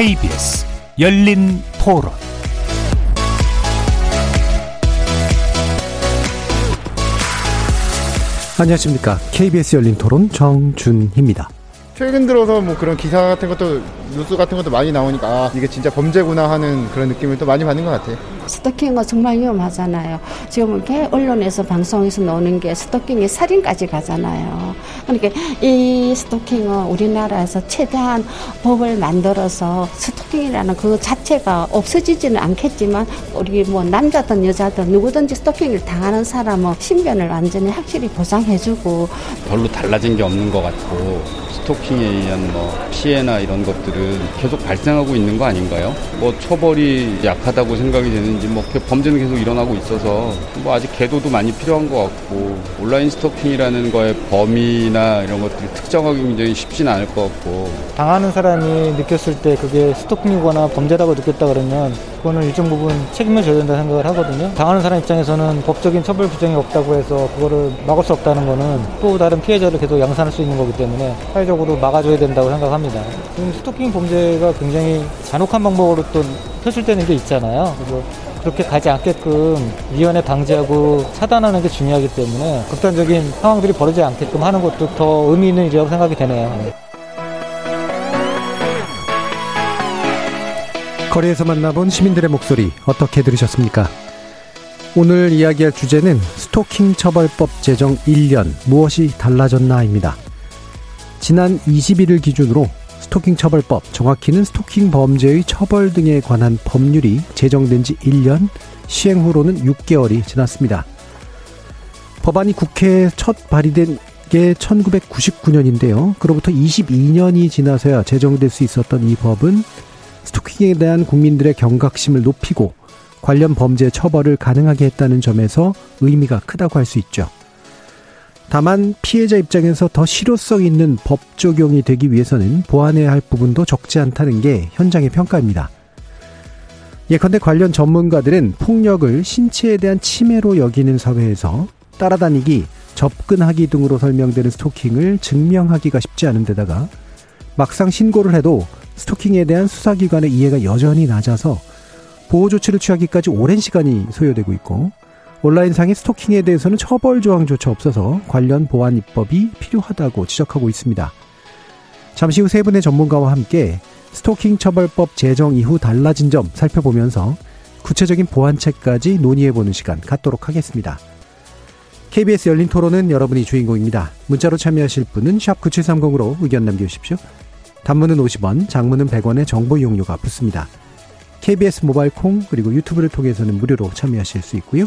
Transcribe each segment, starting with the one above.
KBS 열린 토론 안녕하십니까. KBS 열린 토론 정준희입니다. 최근 들어서 뭐 그런 기사 같은 것도 뉴스 같은 것도 많이 나오니까 아, 이게 진짜 범죄구나 하는 그런 느낌을 또 많이 받는 것 같아요. 스토킹은 정말 위험하잖아요. 지금 이렇게 언론에서 방송에서 나오는 게 스토킹이 살인까지 가잖아요. 그러니까 이 스토킹은 우리나라에서 최대한 법을 만들어서 스토킹이라는 그 자체가 없어지지는 않겠지만 우리 뭐 남자든 여자든 누구든지 스토킹을 당하는 사람은 신변을 완전히 확실히 보장해주고 별로 달라진 게 없는 것 같고 스토킹에 의한 뭐 피해나 이런 것들은 계속 발생하고 있는 거 아닌가요? 뭐 처벌이 약하다고 생각이 되는 지 뭐 범죄는 계속 일어나고 있어서 뭐 아직 계도도 많이 필요한 것 같고 온라인 스토킹이라는 거의 범위나 이런 것들이 특정하기 굉장히 쉽지는 않을 것 같고 당하는 사람이 느꼈을 때 그게 스토킹이거나 범죄라고 느꼈다 그러면 그거는 일정 부분 책임을 져야 된다 생각을 하거든요. 당하는 사람 입장에서는 법적인 처벌 규정이 없다고 해서 그거를 막을 수 없다는 거는 또 다른 피해자를 계속 양산할 수 있는 거기 때문에 사회적으로 막아줘야 된다고 생각합니다. 지금 스토킹 범죄가 굉장히 잔혹한 방법으로 또 표출되는 게 있잖아요. 그래서 그렇게 가지 않게끔 위원회 방지하고 차단하는 게 중요하기 때문에 극단적인 상황들이 벌어지지 않게끔 하는 것도 더 의미 있는 일이라고 생각이 되네요. 거리에서 만나본 시민들의 목소리 어떻게 들으셨습니까? 오늘 이야기할 주제는 스토킹 처벌법 제정 1년 무엇이 달라졌나입니다. 지난 21일 기준으로 스토킹 처벌법, 정확히는 스토킹 범죄의 처벌 등에 관한 법률이 제정된 지 1년, 시행 후로는 6개월이 지났습니다. 법안이 국회에 첫 발의된 게 1999년인데요. 그로부터 22년이 지나서야 제정될 수 있었던 이 법은 스토킹에 대한 국민들의 경각심을 높이고 관련 범죄 처벌을 가능하게 했다는 점에서 의미가 크다고 할 수 있죠. 다만 피해자 입장에서 더 실효성 있는 법 적용이 되기 위해서는 보완해야 할 부분도 적지 않다는 게 현장의 평가입니다. 예컨대 관련 전문가들은 폭력을 신체에 대한 침해로 여기는 사회에서 따라다니기, 접근하기 등으로 설명되는 스토킹을 증명하기가 쉽지 않은 데다가 막상 신고를 해도 스토킹에 대한 수사기관의 이해가 여전히 낮아서 보호 조치를 취하기까지 오랜 시간이 소요되고 있고 온라인상의 스토킹에 대해서는 처벌 조항조차 없어서 관련 보안 입법이 필요하다고 지적하고 있습니다. 잠시 후 세 분의 전문가와 함께 스토킹 처벌법 제정 이후 달라진 점 살펴보면서 구체적인 보완책까지 논의해보는 시간 갖도록 하겠습니다. KBS 열린 토론은 여러분이 주인공입니다. 문자로 참여하실 분은 9730으로 의견 남겨주십시오. 단문은 50원, 장문은 100원의 정보 이용료가 붙습니다. KBS 모바일 콩 그리고 유튜브를 통해서는 무료로 참여하실 수 있고요.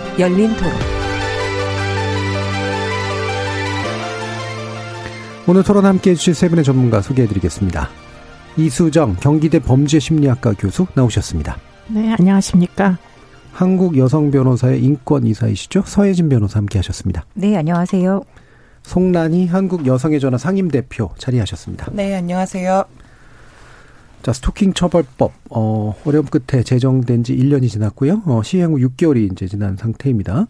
열린 토론. 오늘 토론 함께 해주실 세 분의 전문가 소개해드리겠습니다. 이수정 경기대 범죄심리학과 교수 나오셨습니다. 네, 안녕하십니까. 한국 여성 변호사의 인권 이사이시죠? 서혜진 변호사 함께 하셨습니다. 네, 안녕하세요. 송란희 한국 여성의 전화 상임 대표 자리하셨습니다. 네, 안녕하세요. 자, 스토킹 처벌법, 어, 어려움 끝에 제정된 지 1년이 지났고요. 어, 시행 후 6개월이 이제 지난 상태입니다.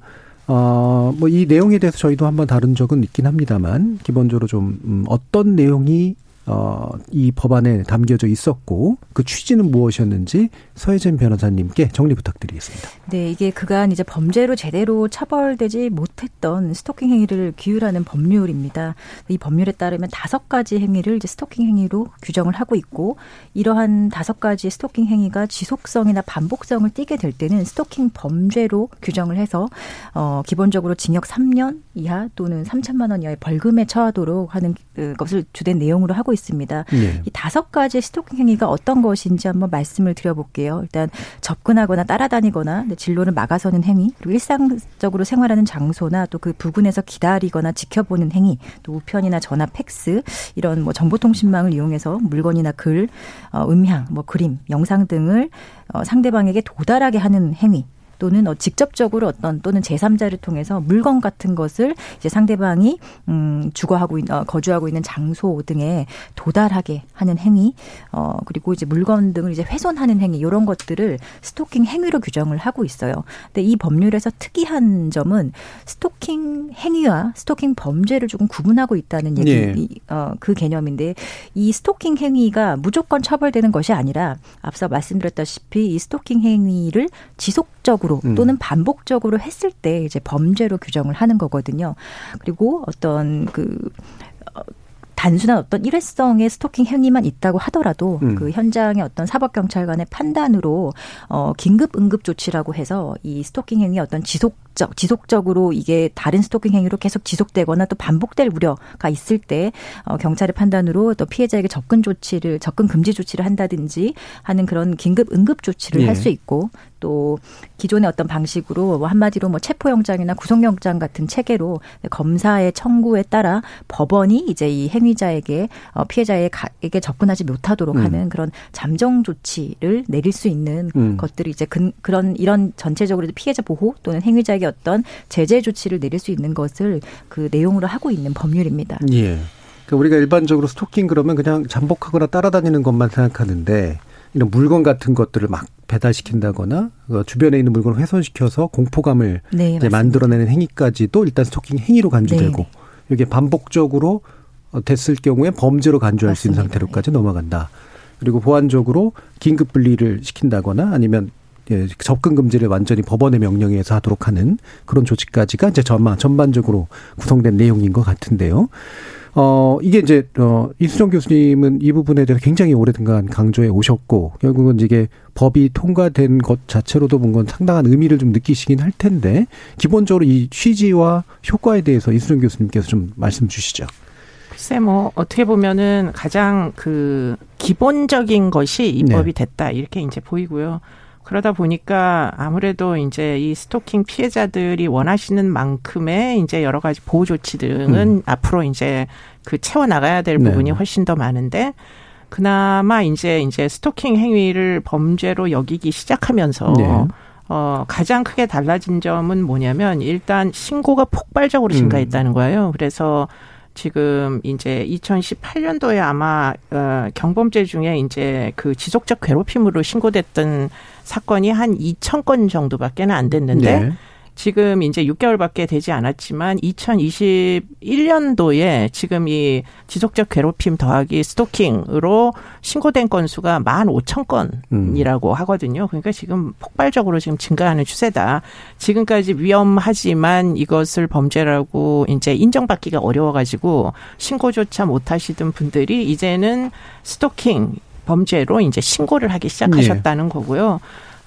어, 뭐 이 내용에 대해서 저희도 한번 다룬 적은 있긴 합니다만, 기본적으로 좀, 음, 어떤 내용이 어, 이 법안에 담겨져 있었고 그 취지는 무엇이었는지 서혜진 변호사님께 정리 부탁드리겠습니다. 네, 이게 그간 이제 범죄로 제대로 처벌되지 못했던 스토킹 행위를 규율하는 법률입니다. 이 법률에 따르면 다섯 가지 행위를 이제 스토킹 행위로 규정을 하고 있고 이러한 다섯 가지 스토킹 행위가 지속성이나 반복성을 띠게 될 때는 스토킹 범죄로 규정을 해서 어 기본적으로 징역 3년 이하 또는 3천만 원 이하의 벌금에 처하도록 하는 그 것을 주된 내용으로 하고 하고 있습니다. 예. 이 다섯 가지 스토킹 행위가 어떤 것인지 한번 말씀을 드려볼게요. 일단 접근하거나 따라다니거나 진로를 막아서는 행위, 그리고 일상적으로 생활하는 장소나 또 그 부근에서 기다리거나 지켜보는 행위, 또 우편이나 전화, 팩스 이런 뭐 정보통신망을 이용해서 물건이나 글, 어, 음향, 뭐 그림, 영상 등을 어, 상대방에게 도달하게 하는 행위. 또는 어, 직접적으로 어떤 또는 제3자를 통해서 물건 같은 것을 이제 상대방이 음 주거하고 있, 어, 거주하고 있는 장소 등에 도달하게 하는 행위 어 그리고 이제 물건 등을 이제 훼손하는 행위 이런 것들을 스토킹 행위로 규정을 하고 있어요. 근데 이 법률에서 특이한 점은 스토킹 행위와 스토킹 범죄를 조금 구분하고 있다는 얘기 예. 이, 어, 그 개념인데 이 스토킹 행위가 무조건 처벌되는 것이 아니라 앞서 말씀드렸다시피 이 스토킹 행위를 지속 적으로 음. 또는 반복적으로 했을 때 이제 범죄로 규정을 하는 거거든요. 그리고 어떤 그 어, 단순한 어떤 일회성의 스토킹 행위만 있다고 하더라도 음. 그 현장의 어떤 사법 경찰관의 판단으로 어 긴급 응급 조치라고 해서 이 스토킹 행위 어떤 지속적 지속적으로 이게 다른 스토킹 행위로 계속 지속되거나 또 반복될 우려가 있을 때 어, 경찰의 판단으로 또 피해자에게 접근 조치를 접근 금지 조치를 한다든지 하는 그런 긴급 응급 조치를 예. 할수 있고 또 기존의 어떤 방식으로 뭐 한마디로 뭐 체포영장이나 구속영장 같은 체계로 검사의 청구에 따라 법원이 이제 이 행위자에게 어, 피해자에게 접근하지 못하도록 음. 하는 그런 잠정 조치를 내릴 수 있는 음. 것들이 이제 근, 그런 이런 전체적으로 피해자 보호 또는 행위자에게 어떤 제재 조치를 내릴 수 있는 것을 그 내용으로 하고 있는 법률입니다. 예. 그러니까 우리가 일반적으로 스토킹 그러면 그냥 잠복하거나 따라다니는 것만 생각하는데 이런 물건 같은 것들을 막 배달시킨다거나 어, 주변에 있는 물건을 훼손시켜서 공포감을 네, 이제 맞습니다. 만들어내는 행위까지도 일단 스토킹 행위로 간주되고 네, 이게 반복적으로 어, 됐을 경우에 범죄로 간주할 수 있는 맞습니다. 상태로까지 넘어간다. 그리고 보완적으로 긴급 분리를 시킨다거나 아니면 예, 접근 금지를 완전히 법원의 명령에 의해서 하도록 하는 그런 조치까지가 이제 전반 전반적으로 구성된 내용인 것 같은데요. 어, 이게 이제, 어, 이수정 교수님은 이 부분에 대해서 굉장히 오래든간 강조해 오셨고, 결국은 이게 법이 통과된 것 자체로도 뭔가 상당한 의미를 좀 느끼시긴 할 텐데, 기본적으로 이 취지와 효과에 대해서 이수정 교수님께서 좀 말씀 주시죠. 글쎄 뭐 어떻게 보면은 가장 그 기본적인 것이 입법이 됐다 이렇게 이제 보이고요. 그러다 보니까 아무래도 이제 이 스토킹 피해자들이 원하시는 만큼의 이제 여러 가지 보호 조치 등은 음. 앞으로 이제 그 채워 나가야 될 네. 부분이 훨씬 더 많은데 그나마 이제 이제 스토킹 행위를 범죄로 여기기 시작하면서 네. 어, 가장 크게 달라진 점은 뭐냐면 일단 신고가 폭발적으로 음. 증가했다는 거예요. 그래서 지금 이제 2018년도에 아마 어, 경범죄 중에 이제 그 지속적 괴롭힘으로 신고됐던 사건이 한 2천 건 정도밖에 는 안 됐는데 네. 지금 이제 6개월밖에 되지 않았지만 2021년도에 지금 이 지속적 괴롭힘 더하기 스토킹으로 신고된 건수가 15,000건이라고 하거든요. 그러니까 지금 폭발적으로 지금 증가하는 추세다. 지금까지 위험하지만 이것을 범죄라고 이제 인정받기가 어려워 가지고 신고조차 못 하시던 분들이 이제는 스토킹 범죄로 이제 신고를 하기 시작하셨다는 거고요.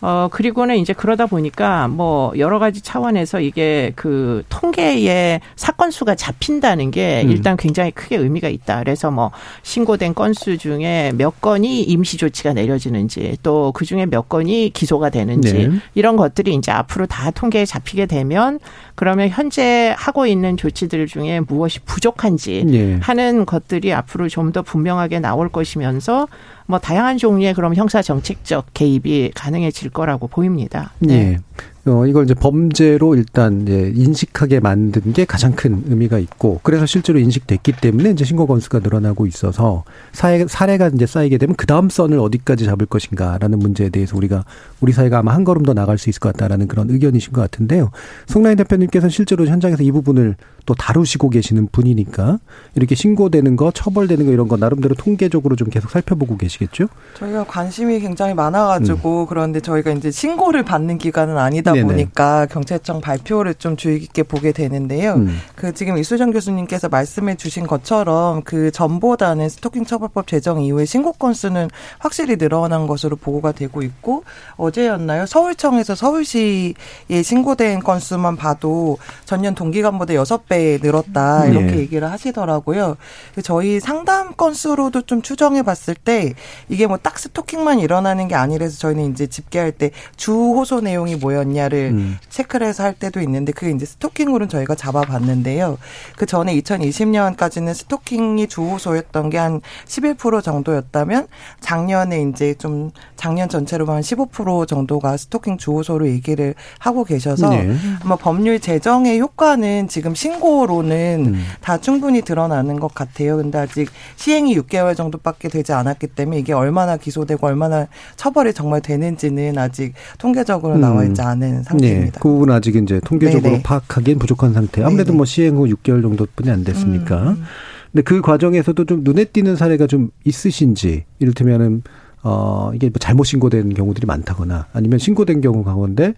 어, 그리고는 이제 그러다 보니까 뭐 여러 가지 차원에서 이게 그 통계의 사건 수가 잡힌다는 게 음. 일단 굉장히 크게 의미가 있다. 그래서 뭐 신고된 건수 중에 몇 건이 임시 조치가 내려지는지 또 그 중에 몇 건이 기소가 되는지 네. 이런 것들이 이제 앞으로 다 통계에 잡히게 되면 그러면 현재 하고 있는 조치들 중에 무엇이 부족한지 예. 하는 것들이 앞으로 좀 더 분명하게 나올 것이면서 뭐 다양한 종류의 그럼 형사 정책적 개입이 가능해질 거라고 보입니다. 네. 예. 어, 이걸 이제 범죄로 일단 이제 인식하게 만든 게 가장 큰 의미가 있고, 그래서 실제로 인식됐기 때문에 이제 신고 건수가 늘어나고 있어서 사회, 사례가 이제 쌓이게 되면 그 다음 선을 어디까지 잡을 것인가라는 문제에 대해서 우리가, 우리 사회가 아마 한 걸음 더 나갈 수 있을 것 같다라는 그런 의견이신 것 같은데요. 송라인 대표님께서는 실제로 현장에서 이 부분을 또 다루시고 계시는 분이니까 이렇게 신고되는 거, 처벌되는 거 이런 거 나름대로 통계적으로 좀 계속 살펴보고 계시겠죠? 저희가 관심이 굉장히 많아가지고 그런데 저희가 이제 신고를 받는 기관은 아니다 네네. 보니까 경찰청 발표를 좀 주의 깊게 보게 되는데요. 음. 그 지금 이수정 교수님께서 말씀해 주신 것처럼 그 전보다는 스토킹 처벌법 제정 이후에 신고 건수는 확실히 늘어난 것으로 보고가 되고 있고 어제였나요? 서울청에서 서울시에 신고된 건수만 봐도 전년 동기간보다 여섯 배 늘었다 이렇게 네. 얘기를 하시더라고요. 저희 상담 건수로도 좀 추정해 봤을 때 이게 뭐 딱 스토킹만 일어나는 게 아니라서 저희는 이제 집계할 때 주 호소 내용이 뭐였냐 를 음. 체크를 해서 할 때도 있는데 그게 이제 스토킹으로는 저희가 잡아봤는데요. 그 전에 2020년까지는 스토킹이 주 호소였던 게 한 11% 정도였다면 작년에 이제 좀 작년 전체로 보면 15% 정도가 스토킹 주 호소로 얘기를 하고 계셔서 네. 아마 법률 제정의 효과는 지금 신고로는 음. 다 충분히 드러나는 것 같아요. 근데 아직 시행이 6개월 정도밖에 되지 않았기 때문에 이게 얼마나 기소되고 얼마나 처벌이 정말 되는지는 아직 통계적으로 나와 음. 있지 않은 상태입니다. 네, 그 부분 아직 이제 통계적으로 네네. 파악하기엔 부족한 상태. 아무래도 네네. 뭐 시행 후 6개월 정도뿐이 안 됐으니까. 음. 근데 그 과정에서도 좀 눈에 띄는 사례가 좀 있으신지 이를테면은 어, 이게 뭐 잘못 신고된 경우들이 많다거나 아니면 신고된 경우 가운데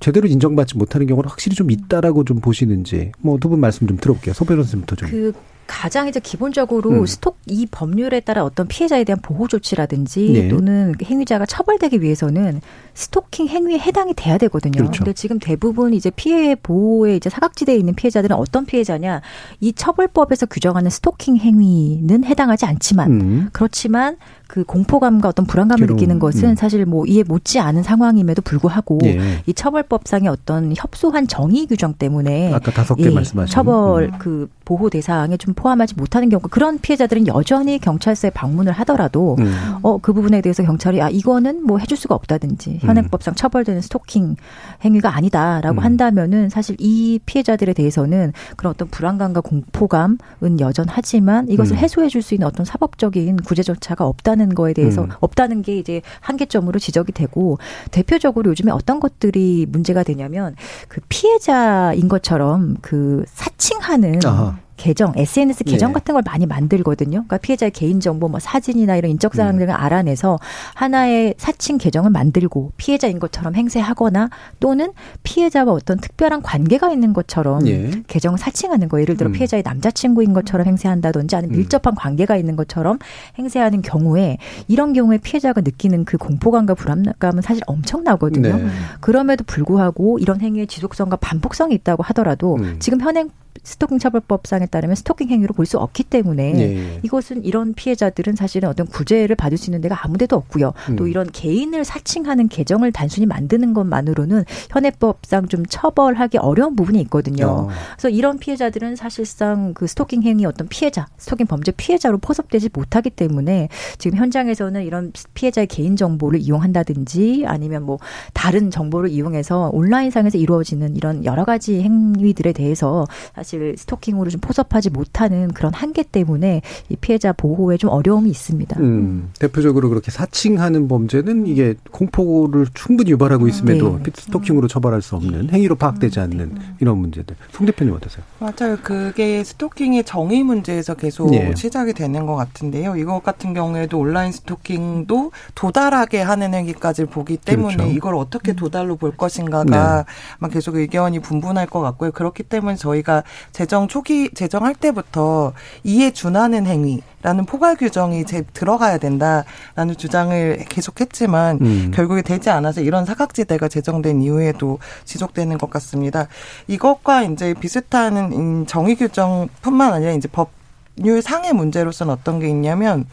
제대로 인정받지 못하는 경우는 확실히 좀 있다라고 좀 보시는지 뭐 두 분 말씀 좀 들어볼게요. 소 변호사님부터 좀. 그 가장 이제 기본적으로 음. 스톡 이 법률에 따라 어떤 피해자에 대한 보호 조치라든지 네. 또는 행위자가 처벌되기 위해서는 스토킹 행위에 해당이 돼야 되거든요. 그렇죠. 근데 지금 대부분 이제 피해 보호에 이제 사각지대에 있는 피해자들은 어떤 피해자냐? 이 처벌법에서 규정하는 스토킹 행위는 해당하지 않지만 음. 그렇지만 그 공포감과 어떤 불안감을 괴로움. 느끼는 것은 음. 사실 뭐 이에 못지 않은 상황임에도 불구하고 예. 이 처벌법상의 어떤 협소한 정의 규정 때문에 아까 다섯 개 예, 말씀하신 처벌 음. 그 보호 대상에 좀 포함하지 못하는 경우 그런 피해자들은 여전히 경찰서에 방문을 하더라도 음. 어그 부분에 대해서 경찰이 아 이거는 뭐 해줄 수가 없다든지 현행법상 처벌되는 스토킹 행위가 아니다라고 음. 한다면은 사실 이 피해자들에 대해서는 그런 어떤 불안감과 공포감은 여전하지만 이것을 음. 해소해 줄 수 있는 어떤 사법적인 구제 절차가 없다 는 거에 대해서 음. 없다는 게 이제 한계점으로 지적이 되고 대표적으로 요즘에 어떤 것들이 문제가 되냐면 그 피해자인 것처럼 그 사칭하는 아하. 계정, SNS 계정 네. 같은 걸 많이 만들거든요. 그러니까 피해자의 개인 정보, 뭐 사진이나 이런 인적 사항 등을 음. 알아내서 하나의 사칭 계정을 만들고 피해자인 것처럼 행세하거나 또는 피해자와 어떤 특별한 관계가 있는 것처럼 네. 계정을 사칭하는 거. 예를 들어 음. 피해자의 남자친구인 것처럼 행세한다든지 아니면 음. 밀접한 관계가 있는 것처럼 행세하는 경우에 이런 경우에 피해자가 느끼는 그 공포감과 불안감은 사실 엄청나거든요. 네. 그럼에도 불구하고 이런 행위의 지속성과 반복성이 있다고 하더라도 음. 지금 현행 스토킹 처벌법상에 따르면 스토킹 행위로 볼 수 없기 때문에 네. 이것은 이런 피해자들은 사실은 어떤 구제를 받을 수 있는 데가 아무데도 없고요. 음. 또 이런 개인을 사칭하는 계정을 단순히 만드는 것만으로는 현행법상 좀 처벌하기 어려운 부분이 있거든요. 어. 그래서 이런 피해자들은 사실상 그 스토킹 행위 어떤 피해자, 스토킹 범죄 피해자로 포섭되지 못하기 때문에 지금 현장에서는 이런 피해자의 개인 정보를 이용한다든지 아니면 뭐 다른 정보를 이용해서 온라인상에서 이루어지는 이런 여러 가지 행위들에 대해서 사실 스토킹으로 좀 포섭하지 못하는 그런 한계 때문에 이 피해자 보호에 좀 어려움이 있습니다. 음, 대표적으로 그렇게 사칭하는 범죄는 이게 공포를 충분히 유발하고 있음에도 네. 스토킹으로 처벌할 수 없는 행위로 파악되지 않는 네. 이런 문제들. 송 대표님 어떠세요? 맞아요. 그게 스토킹의 정의 문제에서 계속 네. 시작이 되는 것 같은데요. 이것 같은 경우에도 온라인 스토킹도 도달하게 하는 행위까지 보기 때문에 그렇죠. 이걸 어떻게 도달로 볼 것인가가 네. 계속 의견이 분분할 것 같고요. 그렇기 때문에 저희가 재정 초기 재정할 때부터 이에 준하는 행위라는 포괄 규정이 제 들어가야 된다라는 주장을 계속했지만 음. 결국에 되지 않아서 이런 사각지대가 제정된 이후에도 지속되는 것 같습니다. 이것과 이제 비슷한 정의 규정뿐만 아니라 이제 법률 상의 문제로서는 어떤 게 있냐면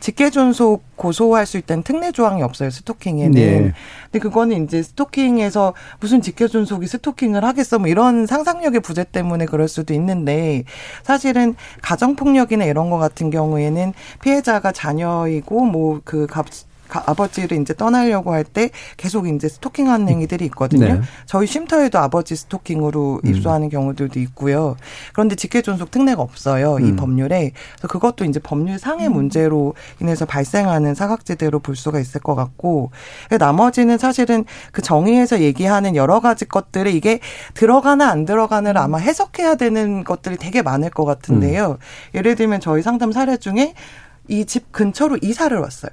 직계 존속 고소할 수 있다는 특례 조항이 없어요 스토킹에는. 네. 근데 그거는 이제 스토킹에서 무슨 직계 존속이 스토킹을 하겠어 뭐 이런 상상력의 부재 때문에 그럴 수도 있는데 사실은 가정 폭력이나 이런 거 같은 경우에는 피해자가 자녀이고 뭐 그 아버지를 이제 떠나려고 할 때 계속 이제 스토킹하는 행위들이 있거든요. 네. 저희 쉼터에도 아버지 스토킹으로 음. 입소하는 경우들도 있고요. 그런데 직계존속 특례가 없어요. 이 음. 법률에. 그래서 그것도 이제 법률상의 음. 문제로 인해서 발생하는 사각지대로 볼 수가 있을 것 같고 나머지는 사실은 그 정의에서 얘기하는 여러 가지 것들이 이게 들어가나 안 들어가나를 아마 해석해야 되는 것들이 되게 많을 것 같은데요. 음. 예를 들면 저희 상담 사례 중에 이 집 근처로 이사를 왔어요.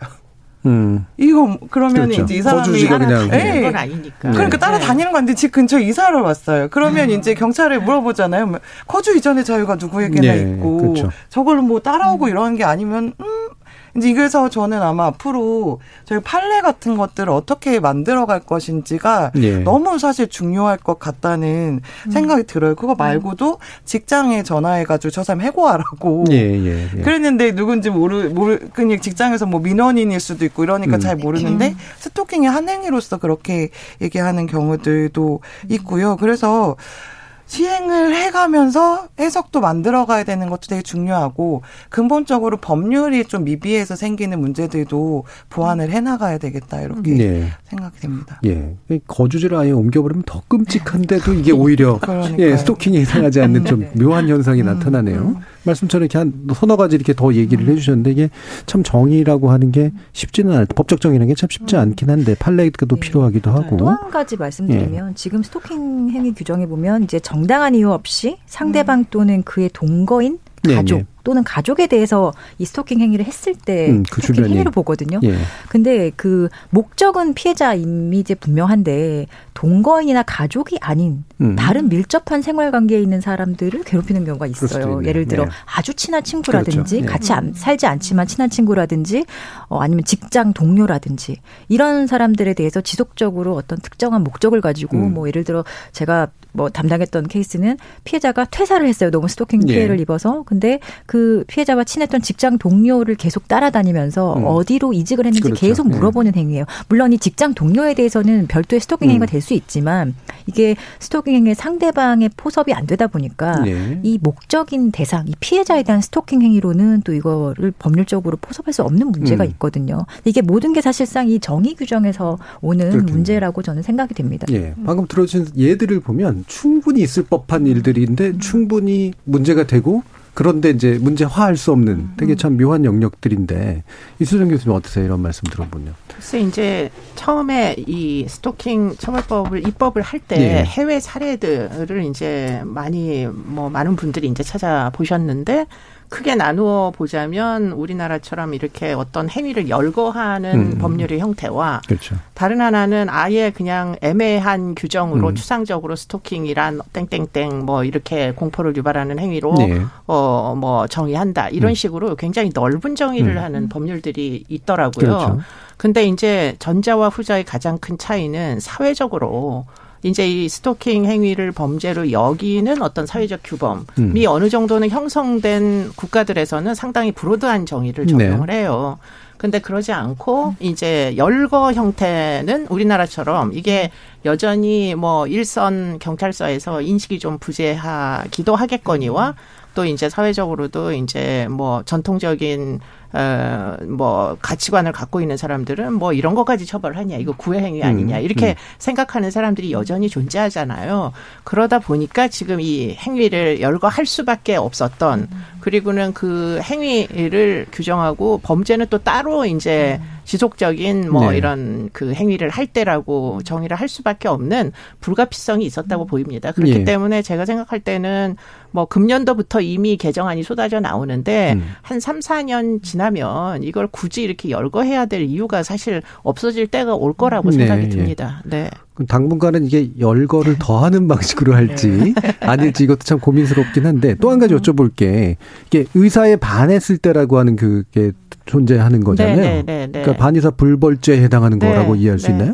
음. 이거 그러면 그렇죠. 이제 이 사람이 그냥 네. 건 아니니까. 그러니까 따라다니는 건데 집 근처 이사를 왔어요. 그러면 음. 이제 경찰에 물어보잖아요. 뭐 거주 이전의 자유가 누구에게나 네. 있고 그렇죠. 저걸 뭐 따라오고 음. 이러는 게 아니면 음 이제 그래서 저는 아마 앞으로 저희 판례 같은 것들을 어떻게 만들어갈 것인지가 예. 너무 사실 중요할 것 같다는 음. 생각이 들어요. 그거 음. 말고도 직장에 전화해가지고 저 사람 해고하라고. 예, 예, 예. 그랬는데 누군지 모르 모르 그냥 직장에서 뭐 민원인일 수도 있고 이러니까 음. 잘 모르는데 음. 스토킹의 한 행위로서 그렇게 얘기하는 경우들도 있고요. 그래서 시행을 해가면서 해석도 만들어가야 되는 것도 되게 중요하고 근본적으로 법률이 좀 미비해서 생기는 문제들도 보완을 해나가야 되겠다 이렇게 네. 생각이 됩니다. 예, 거주지를 아예 옮겨버리면 더 끔찍한데도 이게 오히려 예 스토킹이 이상하지 않는 좀 네. 묘한 현상이 음, 나타나네요. 음. 말씀처럼 이렇게 한 서너 가지 이렇게 더 얘기를 음. 해주셨는데 이게 참 정의라고 하는 게 쉽지는 않을 법적 정의라는 게 참 쉽지 음. 않긴 한데 판례도 네. 필요하기도 하고 또 한 가지 말씀드리면 예. 지금 스토킹 행위 규정에 보면 이제 정당한 이유 없이 상대방 음. 또는 그의 동거인 네, 가족 네, 네. 또는 가족에 대해서 이 스토킹 행위를 했을 때 음, 그 스토킹 행위로 보거든요. 예. 근데 그 목적은 피해자 이미지 분명한데 동거인이나 가족이 아닌 음. 다른 밀접한 생활 관계에 있는 사람들을 괴롭히는 경우가 있어요. 예를 들어 네. 아주 친한 친구라든지 그렇죠. 같이 안, 살지 않지만 친한 친구라든지 어, 아니면 직장 동료라든지 이런 사람들에 대해서 지속적으로 어떤 특정한 목적을 가지고 음. 뭐 예를 들어 제가 뭐 담당했던 케이스는 피해자가 퇴사를 했어요. 너무 스토킹 예. 피해를 예. 입어서. 근데 그 피해자와 친했던 직장 동료를 계속 따라다니면서 음. 어디로 이직을 했는지 그렇죠. 계속 예. 물어보는 예. 행위예요. 물론 이 직장 동료에 대해서는 별도의 스토킹 행위가 음. 될수 있지만 이게 스토킹 행위 상대방의 포섭이 안 되다 보니까 예. 이 목적인 대상, 이 피해자에 대한 스토킹 행위로는 또 이거를 법률적으로 포섭할 수 없는 문제가 음. 있거든요. 이게 모든 게 사실상 이 정의 규정에서 오는 그렇군요. 문제라고 저는 생각이 됩니다. 예. 방금 들어주신 예들을 보면 충분히 있을 법한 일들인데 충분히 문제가 되고 그런데 이제 문제화할 수 없는 되게 참 묘한 영역들인데 이수정 교수님 어떠세요? 이런 말씀 들어보면. 글쎄 이제 처음에 이 스토킹 처벌법을 입법을 할때 네. 해외 사례들을 이제 많이 뭐 많은 분들이 이제 찾아보셨는데 크게 나누어 보자면 우리나라처럼 이렇게 어떤 행위를 열거하는 음. 법률의 형태와 그렇죠. 다른 하나는 아예 그냥 애매한 규정으로 음. 추상적으로 스토킹이란 땡땡땡 뭐 이렇게 공포를 유발하는 행위로 네. 어뭐 정의한다 이런 음. 식으로 굉장히 넓은 정의를 음. 하는 법률들이 있더라고요. 그렇죠. 근데 이제 전자와 후자의 가장 큰 차이는 사회적으로 이제 이 스토킹 행위를 범죄로 여기는 어떤 사회적 규범이 음. 어느 정도는 형성된 국가들에서는 상당히 브로드한 정의를 네. 적용을 네. 해요. 근데 그러지 않고 이제 열거 형태는 우리나라처럼 이게 여전히 뭐 일선 경찰서에서 인식이 좀 부재하기도 하겠거니와 또 이제 사회적으로도 이제 뭐 전통적인 어뭐 가치관을 갖고 있는 사람들은 뭐 이런 것까지 처벌하냐 이거 구애 행위 아니냐 음, 이렇게 음. 생각하는 사람들이 여전히 존재하잖아요. 그러다 보니까 지금 이 행위를 열거할 수밖에 없었던 그리고는 그 행위를 규정하고 범죄는 또 따로 이제 지속적인 뭐 네. 이런 그 행위를 할 때라고 정의를 할 수밖에 없는 불가피성이 있었다고 보입니다. 그렇기 예. 때문에 제가 생각할 때는 뭐 금년도부터 이미 개정안이 쏟아져 나오는데 음. 한 3, 4년 지 나면 이걸 굳이 이렇게 열거해야 될 이유가 사실 없어질 때가 올 거라고 네, 생각이 예. 듭니다. 네. 그럼 당분간은 이게 열거를 더하는 방식으로 할지 네. 아닐지 이것도 참 고민스럽긴 한데 또 한 가지 음. 여쭤볼 게 이게 의사에 반했을 때라고 하는 그게 존재하는 거잖아요. 네, 네, 그러니까 반의사 불벌죄에 해당하는 거라고 이해할 수 있나요?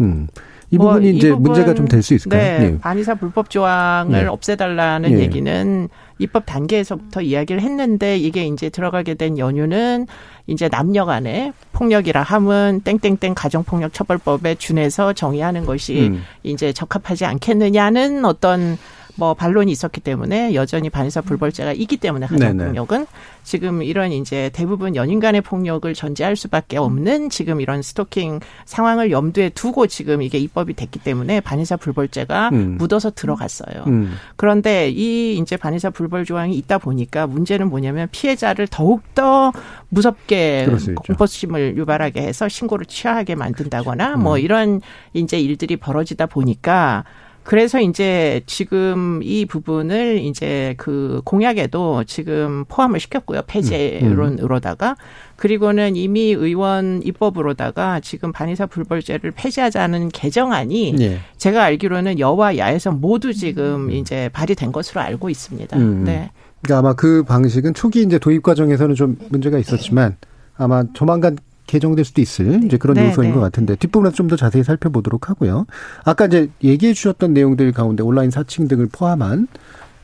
음. 이 뭐 부분이 이제 부분, 문제가 좀 될 수 있을까요? 네, 예. 반의사 불법 조항을 네. 없애달라는 예. 얘기는 입법 단계에서부터 이야기를 했는데 이게 이제 들어가게 된 연유는 이제 남녀 간의 폭력이라 함은 땡땡땡 가정폭력 처벌법에 준해서 정의하는 것이 음. 이제 적합하지 않겠느냐는 어떤 뭐 반론이 있었기 때문에 여전히 반의사 불벌죄가 있기 때문에 가정폭력은 지금 이런 이제 대부분 연인 간의 폭력을 전제할 수밖에 없는 지금 이런 스토킹 상황을 염두에 두고 지금 이게 입법이 됐기 때문에 반의사 불벌죄가 음. 묻어서 들어갔어요. 음. 그런데 이 이제 반의사 불벌 조항이 있다 보니까 문제는 뭐냐면 피해자를 더욱 더 무섭게 공포심을 유발하게 해서 신고를 취하하게 만든다거나 뭐 음. 뭐 이런 이제 일들이 벌어지다 보니까 그래서 이제 지금 이 부분을 이제 그 공약에도 지금 포함을 시켰고요. 폐지론으로다가 그리고는 이미 의원 입법으로다가 지금 반의사 불벌죄를 폐지하자는 개정안이 네. 제가 알기로는 여와 야에서 모두 지금 음. 이제 발의된 것으로 알고 있습니다. 음. 네. 그러니까 아마 그 방식은 초기 이제 도입 과정에서는 좀 문제가 있었지만 아마 조만간 개정될 수도 있을 이제 그런 네, 요소인 네. 것 같은데 뒷부분에서 좀 더 자세히 살펴보도록 하고요. 아까 이제 얘기해 주셨던 내용들 가운데 온라인 사칭 등을 포함한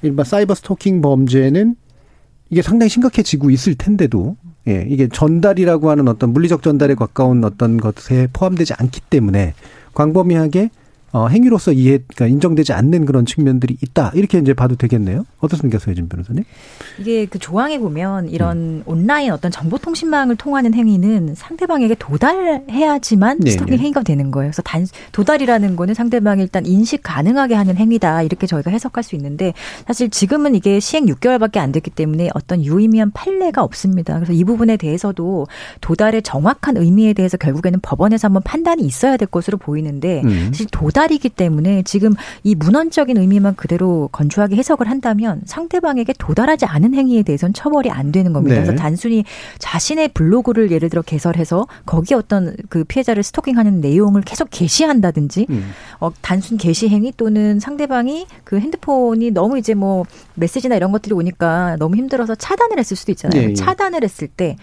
일반 사이버 스토킹 범죄는 이게 상당히 심각해지고 있을 텐데도 예, 이게 전달이라고 하는 어떤 물리적 전달에 가까운 어떤 것에 포함되지 않기 때문에 광범위하게 어, 행위로서 이해, 그러니까 인정되지 않는 그런 측면들이 있다. 이렇게 이제 봐도 되겠네요. 어떻습니까, 소혜진 변호사님? 이게 그 조항에 보면 이런 음. 온라인 어떤 정보통신망을 통하는 행위는 상대방에게 도달해야지만 네, 스토킹 네. 행위가 되는 거예요. 그래서 단, 도달이라는 거는 상대방이 일단 인식 가능하게 하는 행위다. 이렇게 저희가 해석할 수 있는데 사실 지금은 이게 시행 6개월밖에 안 됐기 때문에 어떤 유의미한 판례가 없습니다. 그래서 이 부분에 대해서도 도달의 정확한 의미에 대해서 결국에는 법원에서 한번 판단이 있어야 될 것으로 보이는데 음. 사실 도달 도달이기 때문에 지금 이 문헌적인 의미만 그대로 건조하게 해석을 한다면 상대방에게 도달하지 않은 행위에 대해서는 처벌이 안 되는 겁니다. 네. 그래서 단순히 자신의 블로그를 예를 들어 개설해서 거기에 어떤 그 피해자를 스토킹하는 내용을 계속 게시한다든지 음. 어, 단순 게시 행위 또는 상대방이 그 핸드폰이 너무 이제 뭐 메시지나 이런 것들이 오니까 너무 힘들어서 차단을 했을 수도 있잖아요. 네. 차단을 했을 때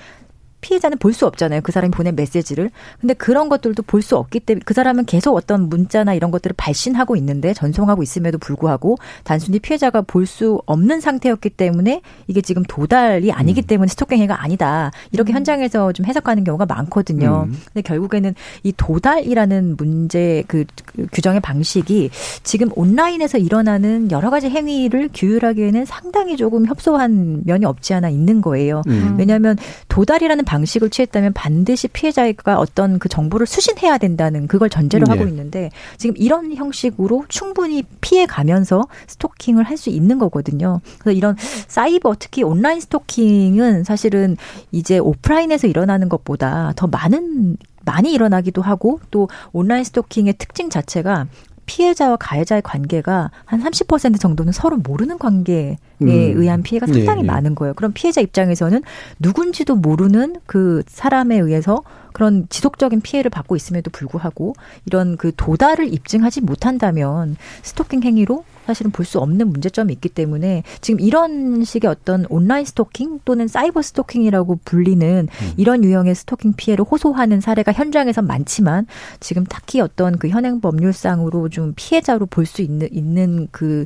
피해자는 볼 수 없잖아요. 그 사람이 보낸 메시지를. 근데 그런 것들도 볼 수 없기 때문에 그 사람은 계속 어떤 문자나 이런 것들을 발신하고 있는데 전송하고 있음에도 불구하고 단순히 피해자가 볼 수 없는 상태였기 때문에 이게 지금 도달이 아니기 음. 때문에 스토킹 행위가 아니다. 이렇게 음. 현장에서 좀 해석하는 경우가 많거든요. 음. 근데 결국에는 이 도달이라는 문제 그, 그 규정의 방식이 지금 온라인에서 일어나는 여러 가지 행위를 규율하기에는 상당히 조금 협소한 면이 없지 않아 있는 거예요. 음. 왜냐하면 도달이라는 방식을 취했다면 반드시 피해자가 어떤 그 정보를 수신해야 된다는 그걸 전제로 네. 하고 있는데 지금 이런 형식으로 충분히 피해 가면서 스토킹을 할 수 있는 거거든요. 그래서 이런 사이버 특히 온라인 스토킹은 사실은 이제 오프라인에서 일어나는 것보다 더 많은 많이 일어나기도 하고 또 온라인 스토킹의 특징 자체가 피해자와 가해자의 관계가 한 30% 정도는 서로 모르는 관계에 음. 의한 피해가 상당히 네, 네. 많은 거예요. 그럼 피해자 입장에서는 누군지도 모르는 그 사람에 의해서 그런 지속적인 피해를 받고 있음에도 불구하고 이런 그 도달을 입증하지 못한다면 스토킹 행위로 사실은 볼 수 없는 문제점이 있기 때문에 지금 이런 식의 어떤 온라인 스토킹 또는 사이버 스토킹이라고 불리는 음. 이런 유형의 스토킹 피해를 호소하는 사례가 현장에서 많지만 지금 딱히 어떤 그 현행 법률상으로 좀 피해자로 볼 수 있는 있는 그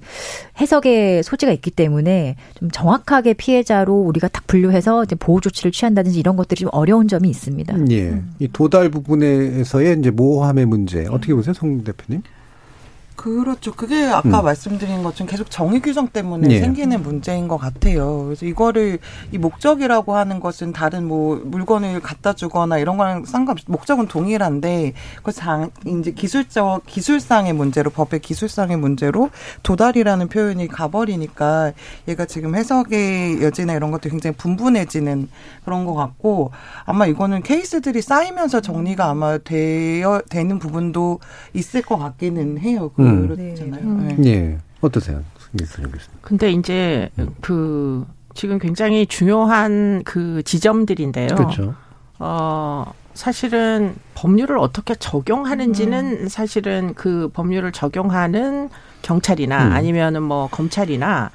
해석의 소지가 있기 때문에 좀 정확하게 피해자로 우리가 딱 분류해서 이제 보호 조치를 취한다든지 이런 것들이 좀 어려운 점이 있습니다. 예. 음. 이 도달 부분에서의 이제 모함의 문제 어떻게 보세요, 송 대표님? 그렇죠. 그게 아까 음. 말씀드린 것처럼 계속 정의 규정 때문에 예. 생기는 문제인 것 같아요. 그래서 이거를 이 목적이라고 하는 것은 다른 뭐 물건을 갖다 주거나 이런 거랑 상관없이 목적은 동일한데 그 장, 이제 기술적 기술상의 문제로 법의 기술상의 문제로 도달이라는 표현이 가버리니까 얘가 지금 해석의 여지나 이런 것도 굉장히 분분해지는 그런 것 같고 아마 이거는 케이스들이 쌓이면서 정리가 아마 되어 되는 부분도 있을 것 같기는 해요. 그 음. 그렇잖아요. 음. 네. 예. 어떠세요? 근데 이제 음. 그 지금 굉장히 중요한 그 지점들인데요. 그렇죠. 어, 사실은 법률을 어떻게 적용하는지는 음. 사실은 그 법률을 적용하는 경찰이나 음. 아니면은 뭐 검찰이나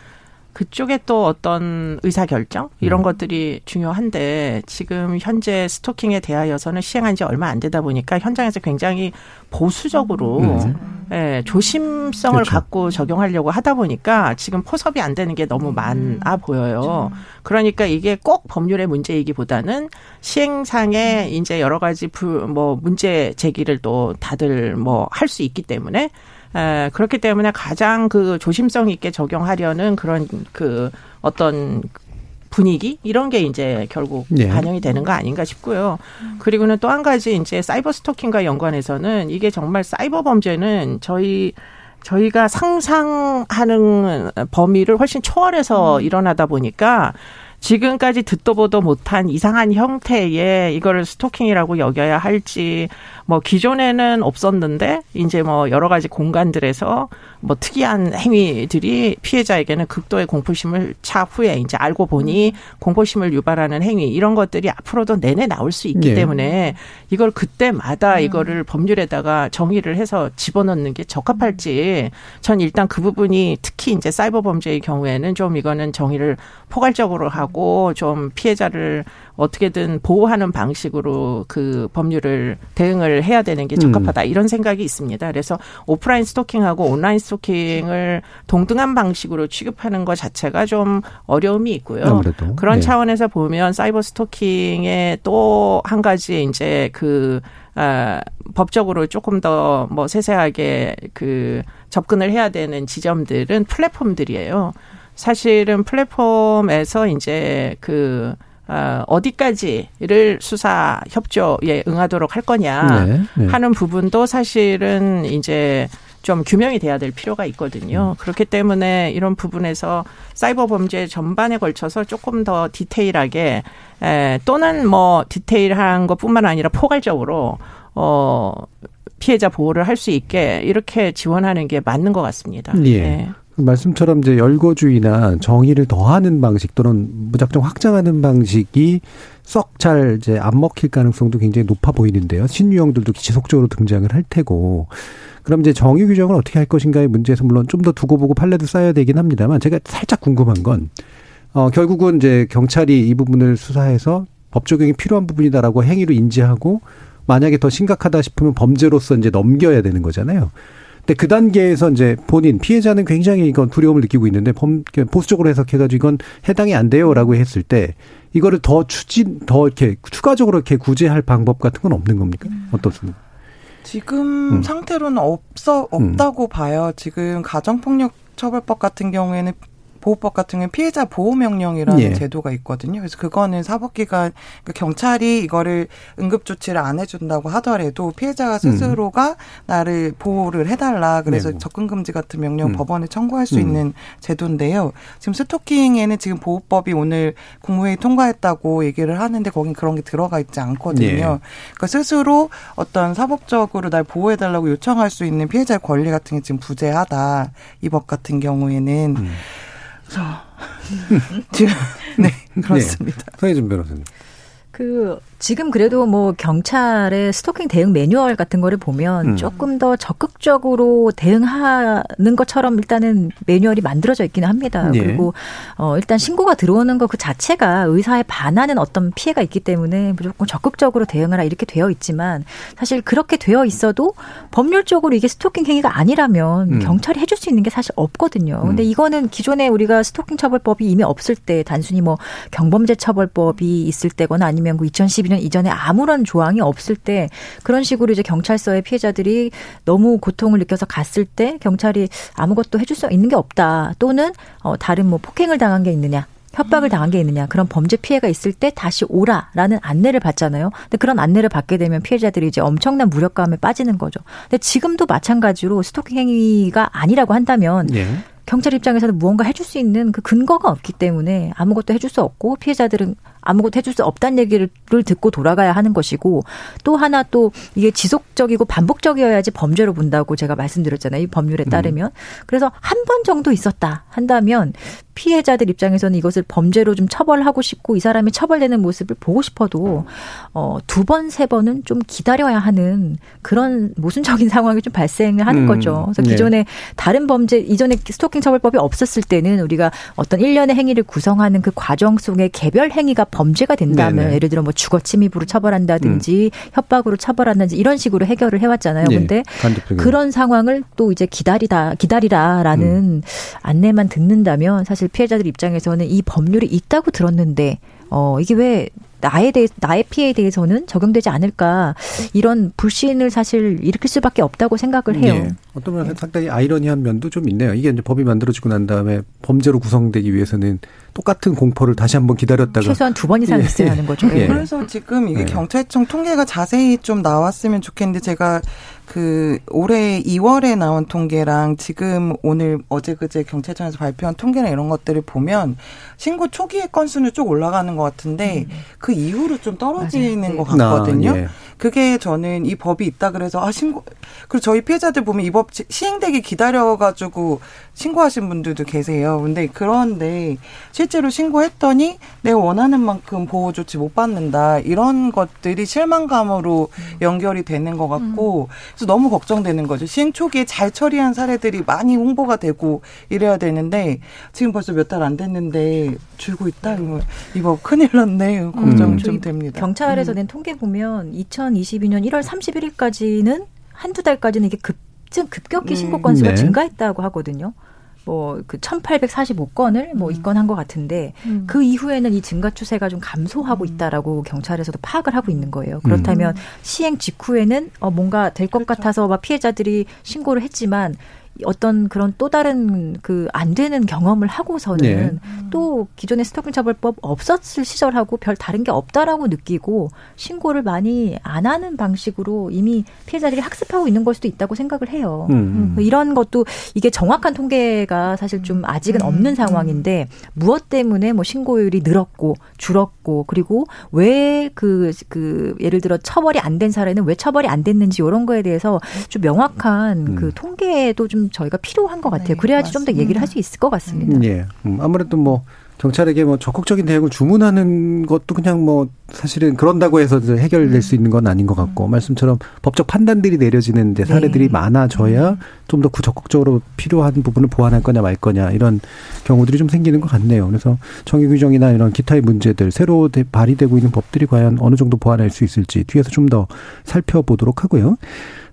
그쪽에 또 어떤 의사 결정 이런 음. 것들이 중요한데 지금 현재 스토킹에 대하여서는 시행한 지 얼마 안 되다 보니까 현장에서 굉장히 보수적으로 음. 예, 조심성을 그렇죠. 갖고 적용하려고 하다 보니까 지금 포섭이 안 되는 게 너무 많아 보여요. 그렇죠. 그러니까 이게 꼭 법률의 문제이기보다는 시행상에 음. 이제 여러 가지 불, 뭐 문제 제기를 또 다들 뭐 할 수 있기 때문에 에, 그렇기 때문에 가장 그 조심성 있게 적용하려는 그런 그 어떤 분위기 이런 게 이제 결국 네. 반영이 되는 거 아닌가 싶고요. 그리고는 또 한 가지 이제 사이버 스토킹과 연관해서는 이게 정말 사이버 범죄는 저희 저희가 상상하는 범위를 훨씬 초월해서 음. 일어나다 보니까 지금까지 듣도 보도 못한 이상한 형태의 이거를 스토킹이라고 여겨야 할지 뭐 기존에는 없었는데 이제 뭐 여러 가지 공간들에서 뭐 특이한 행위들이 피해자에게는 극도의 공포심을 차후에 이제 알고 보니 공포심을 유발하는 행위 이런 것들이 앞으로도 내내 나올 수 있기 네. 때문에 이걸 그때마다 음. 이거를 법률에다가 정의를 해서 집어넣는 게 적합할지 전 일단 그 부분이 특히 이제 사이버 범죄의 경우에는 좀 이거는 정의를 포괄적으로 하고 좀 피해자를 어떻게든 보호하는 방식으로 그 법률을 대응을 해야 되는 게 적합하다 음. 이런 생각이 있습니다. 그래서 오프라인 스토킹하고 온라인 스토킹을 동등한 방식으로 취급하는 것 자체가 좀 어려움이 있고요. 아무래도. 그런 네. 차원에서 보면 사이버 스토킹의 또 한 가지 이제 그 아, 법적으로 조금 더 뭐 세세하게 그 접근을 해야 되는 지점들은 플랫폼들이에요. 사실은 플랫폼에서 이제 그 어, 어디까지를 수사 협조에 응하도록 할 거냐 네, 네. 하는 부분도 사실은 이제 좀 규명이 돼야 될 필요가 있거든요. 음. 그렇기 때문에 이런 부분에서 사이버 범죄 전반에 걸쳐서 조금 더 디테일하게 에, 또는 뭐 디테일한 것뿐만 아니라 포괄적으로 어 피해자 보호를 할 수 있게 이렇게 지원하는 게 맞는 것 같습니다. 예. 네. 말씀처럼 이제 열거주의나 정의를 더하는 방식 또는 무작정 확장하는 방식이 썩 잘 이제 안 먹힐 가능성도 굉장히 높아 보이는데요. 신유형들도 지속적으로 등장을 할 테고. 그럼 이제 정의 규정을 어떻게 할 것인가의 문제에서 물론 좀 더 두고 보고 판례도 쌓아야 되긴 합니다만 제가 살짝 궁금한 건 어, 결국은 이제 경찰이 이 부분을 수사해서 법 적용이 필요한 부분이다라고 행위로 인지하고 만약에 더 심각하다 싶으면 범죄로서 이제 넘겨야 되는 거잖아요. 근데 그 단계에서 이제 본인 피해자는 굉장히 이건 두려움을 느끼고 있는데 범 보수적으로 해석해가지고 이건 해당이 안 돼요라고 했을 때 이거를 더 추진 더 이렇게 추가적으로 이렇게 구제할 방법 같은 건 없는 겁니까? 음. 어떻습니까? 지금 음. 상태로는 없어 없다고 음. 봐요. 지금 가정폭력 처벌법 같은 경우에는 보호법 같은 경우는 피해자 보호 명령이라는 예. 제도가 있거든요. 그래서 그거는 사법기관 그러니까 경찰이 이거를 응급 조치를 안 해준다고 하더라도 피해자가 스스로가 음. 나를 보호를 해달라. 그래서 네. 접근 금지 같은 명령 음. 법원에 청구할 수 음. 있는 제도인데요. 지금 스토킹에는 지금 보호법이 오늘 국무회의 통과했다고 얘기를 하는데 거긴 그런 게 들어가 있지 않거든요. 예. 그러니까 스스로 어떤 사법적으로 날 보호해달라고 요청할 수 있는 피해자의 권리 같은 게 지금 부재하다. 이 법 같은 경우에는. 음. 지금 네 그렇습니다. 네. 서혜준 변호사님. 그 지금 그래도 뭐 경찰의 스토킹 대응 매뉴얼 같은 거를 보면 음. 조금 더 적극적으로 대응하는 것처럼 일단은 매뉴얼이 만들어져 있기는 합니다. 예. 그리고 어 일단 신고가 들어오는 거그 자체가 의사에 반하는 어떤 피해가 있기 때문에 무조건 적극적으로 대응하라 이렇게 되어 있지만 사실 그렇게 되어 있어도 법률적으로 이게 스토킹 행위가 아니라면 음. 경찰이 해줄 수 있는 게 사실 없거든요. 근데 음. 이거는 기존에 우리가 스토킹 처벌법이 이미 없을 때 단순히 뭐 경범죄 처벌법이 있을 때거나 아니면 2012년 뭐 2000년 이전에 아무런 조항이 없을 때 그런 식으로 이제 경찰서의 피해자들이 너무 고통을 느껴서 갔을 때 경찰이 아무것도 해줄 수 있는 게 없다 또는 어 다른 뭐 폭행을 당한 게 있느냐 협박을 당한 게 있느냐 그런 범죄 피해가 있을 때 다시 오라라는 안내를 받잖아요. 근데 그런 안내를 받게 되면 피해자들이 이제 엄청난 무력감에 빠지는 거죠. 근데 지금도 마찬가지로 스토킹 행위가 아니라고 한다면 예. 경찰 입장에서는 무언가 해줄 수 있는 그 근거가 없기 때문에 아무것도 해줄 수 없고 피해자들은 아무것도 해줄 수 없다는 얘기를 듣고 돌아가야 하는 것이고 또 하나 또 이게 지속적이고 반복적이어야지 범죄로 본다고 제가 말씀드렸잖아요. 이 법률에 음. 따르면. 음. 그래서 한 번 정도 있었다 한다면 피해자들 입장에서는 이것을 범죄로 좀 처벌하고 싶고 이 사람이 처벌되는 모습을 보고 싶어도 어, 두 번, 세 번은 좀 기다려야 하는 그런 모순적인 상황이 좀 발생을 하는 음. 거죠. 그래서 네. 기존에 네. 다른 범죄 이전에 스토킹 처벌법이 없었을 때는 우리가 어떤 일련의 행위를 구성하는 그 과정 속에 개별 행위가 범죄가 된다면 네네. 예를 들어 뭐 주거 침입으로 처벌한다든지 음. 협박으로 처벌한다든지 이런 식으로 해결을 해왔잖아요. 네. 근데 그런 상황을 또 이제 기다리다 기다리라라는 음. 안내만 듣는다면 사실 피해자들 입장에서는 이 법률이 있다고 들었는데 어 이게 왜 나에 대해 나의 피해에 대해서는 적용되지 않을까 이런 불신을 사실 일으킬 수밖에 없다고 생각을 해요. 네. 어떤 면에서 상당히 아이러니한 면도 좀 있네요. 이게 이제 법이 만들어지고 난 다음에 범죄로 구성되기 위해서는 똑같은 공포를 다시 한번 기다렸다가 최소한 두 번 이상 예. 있어야 하는 거죠. 예. 그래서 지금 이게 예. 경찰청 통계가 자세히 좀 나왔으면 좋겠는데 제가 그 올해 2월에 나온 통계랑 지금 오늘 어제 그제 경찰청에서 발표한 통계나 이런 것들을 보면 신고 초기의 건수는 쭉 올라가는 것 같은데 음. 그 이후로 좀 떨어지는 맞아요. 것 같거든요. 아, 예. 그게 저는 이 법이 있다 그래서 아 신고 그리고 저희 피해자들 보면 이 법 시행되기 기다려 가지고 신고하신 분들도 계세요. 근데 그런데 실제로 신고했더니 내가 원하는 만큼 보호 조치 못 받는다. 이런 것들이 실망감으로 연결이 되는 것 같고 그래서 너무 걱정되는 거죠. 시행 초기에 잘 처리한 사례들이 많이 홍보가 되고 이래야 되는데 지금 벌써 몇 달 안 됐는데 줄고 있다. 이거 큰일 났네. 걱정 음. 좀 됩니다. 경찰에서 낸 통계 보면 2022년 1월 31일까지는 한두 달까지는 이게 급증 급격히 신고 건수가 네. 증가했다고 하거든요. 뭐그 1845건을 뭐 음. 입건한 것 같은데 음. 그 이후에는 이 증가 추세가 좀 감소하고 음. 있다라고 경찰에서도 파악을 하고 있는 거예요. 그렇다면 음. 시행 직후에는 어 뭔가 될것 그렇죠. 같아서 막 피해자들이 신고를 했지만 어떤 그런 또 다른 그 안 되는 경험을 하고서는 네. 또 기존의 스토킹 처벌법 없었을 시절하고 별 다른 게 없다라고 느끼고 신고를 많이 안 하는 방식으로 이미 피해자들이 학습하고 있는 걸 수도 있다고 생각을 해요. 음. 음. 이런 것도 이게 정확한 통계가 사실 좀 아직은 음. 없는 상황인데 무엇 때문에 뭐 신고율이 늘었고 줄었고 그리고 왜 그그 그 예를 들어 처벌이 안 된 사례는 왜 처벌이 안 됐는지 이런 거에 대해서 좀 명확한 음. 그 통계도 좀 저희가 필요한 것 같아요. 네, 그래야지 좀 더 얘기를 할 수 있을 것 같습니다. 음, 예. 음, 아무래도 뭐 경찰에게 뭐 적극적인 대응을 주문하는 것도 그냥 뭐 사실은 그런다고 해서 해결될 수 있는 건 아닌 것 같고 음. 말씀처럼 법적 판단들이 내려지는 데 사례들이 네. 많아져야 음. 좀더 적극적으로 필요한 부분을 보완할 거냐 말 거냐 이런 경우들이 좀 생기는 것 같네요. 그래서 정의 규정이나 이런 기타의 문제들 새로 발의되고 있는 법들이 과연 어느 정도 보완할 수 있을지 뒤에서 좀 더 살펴보도록 하고요.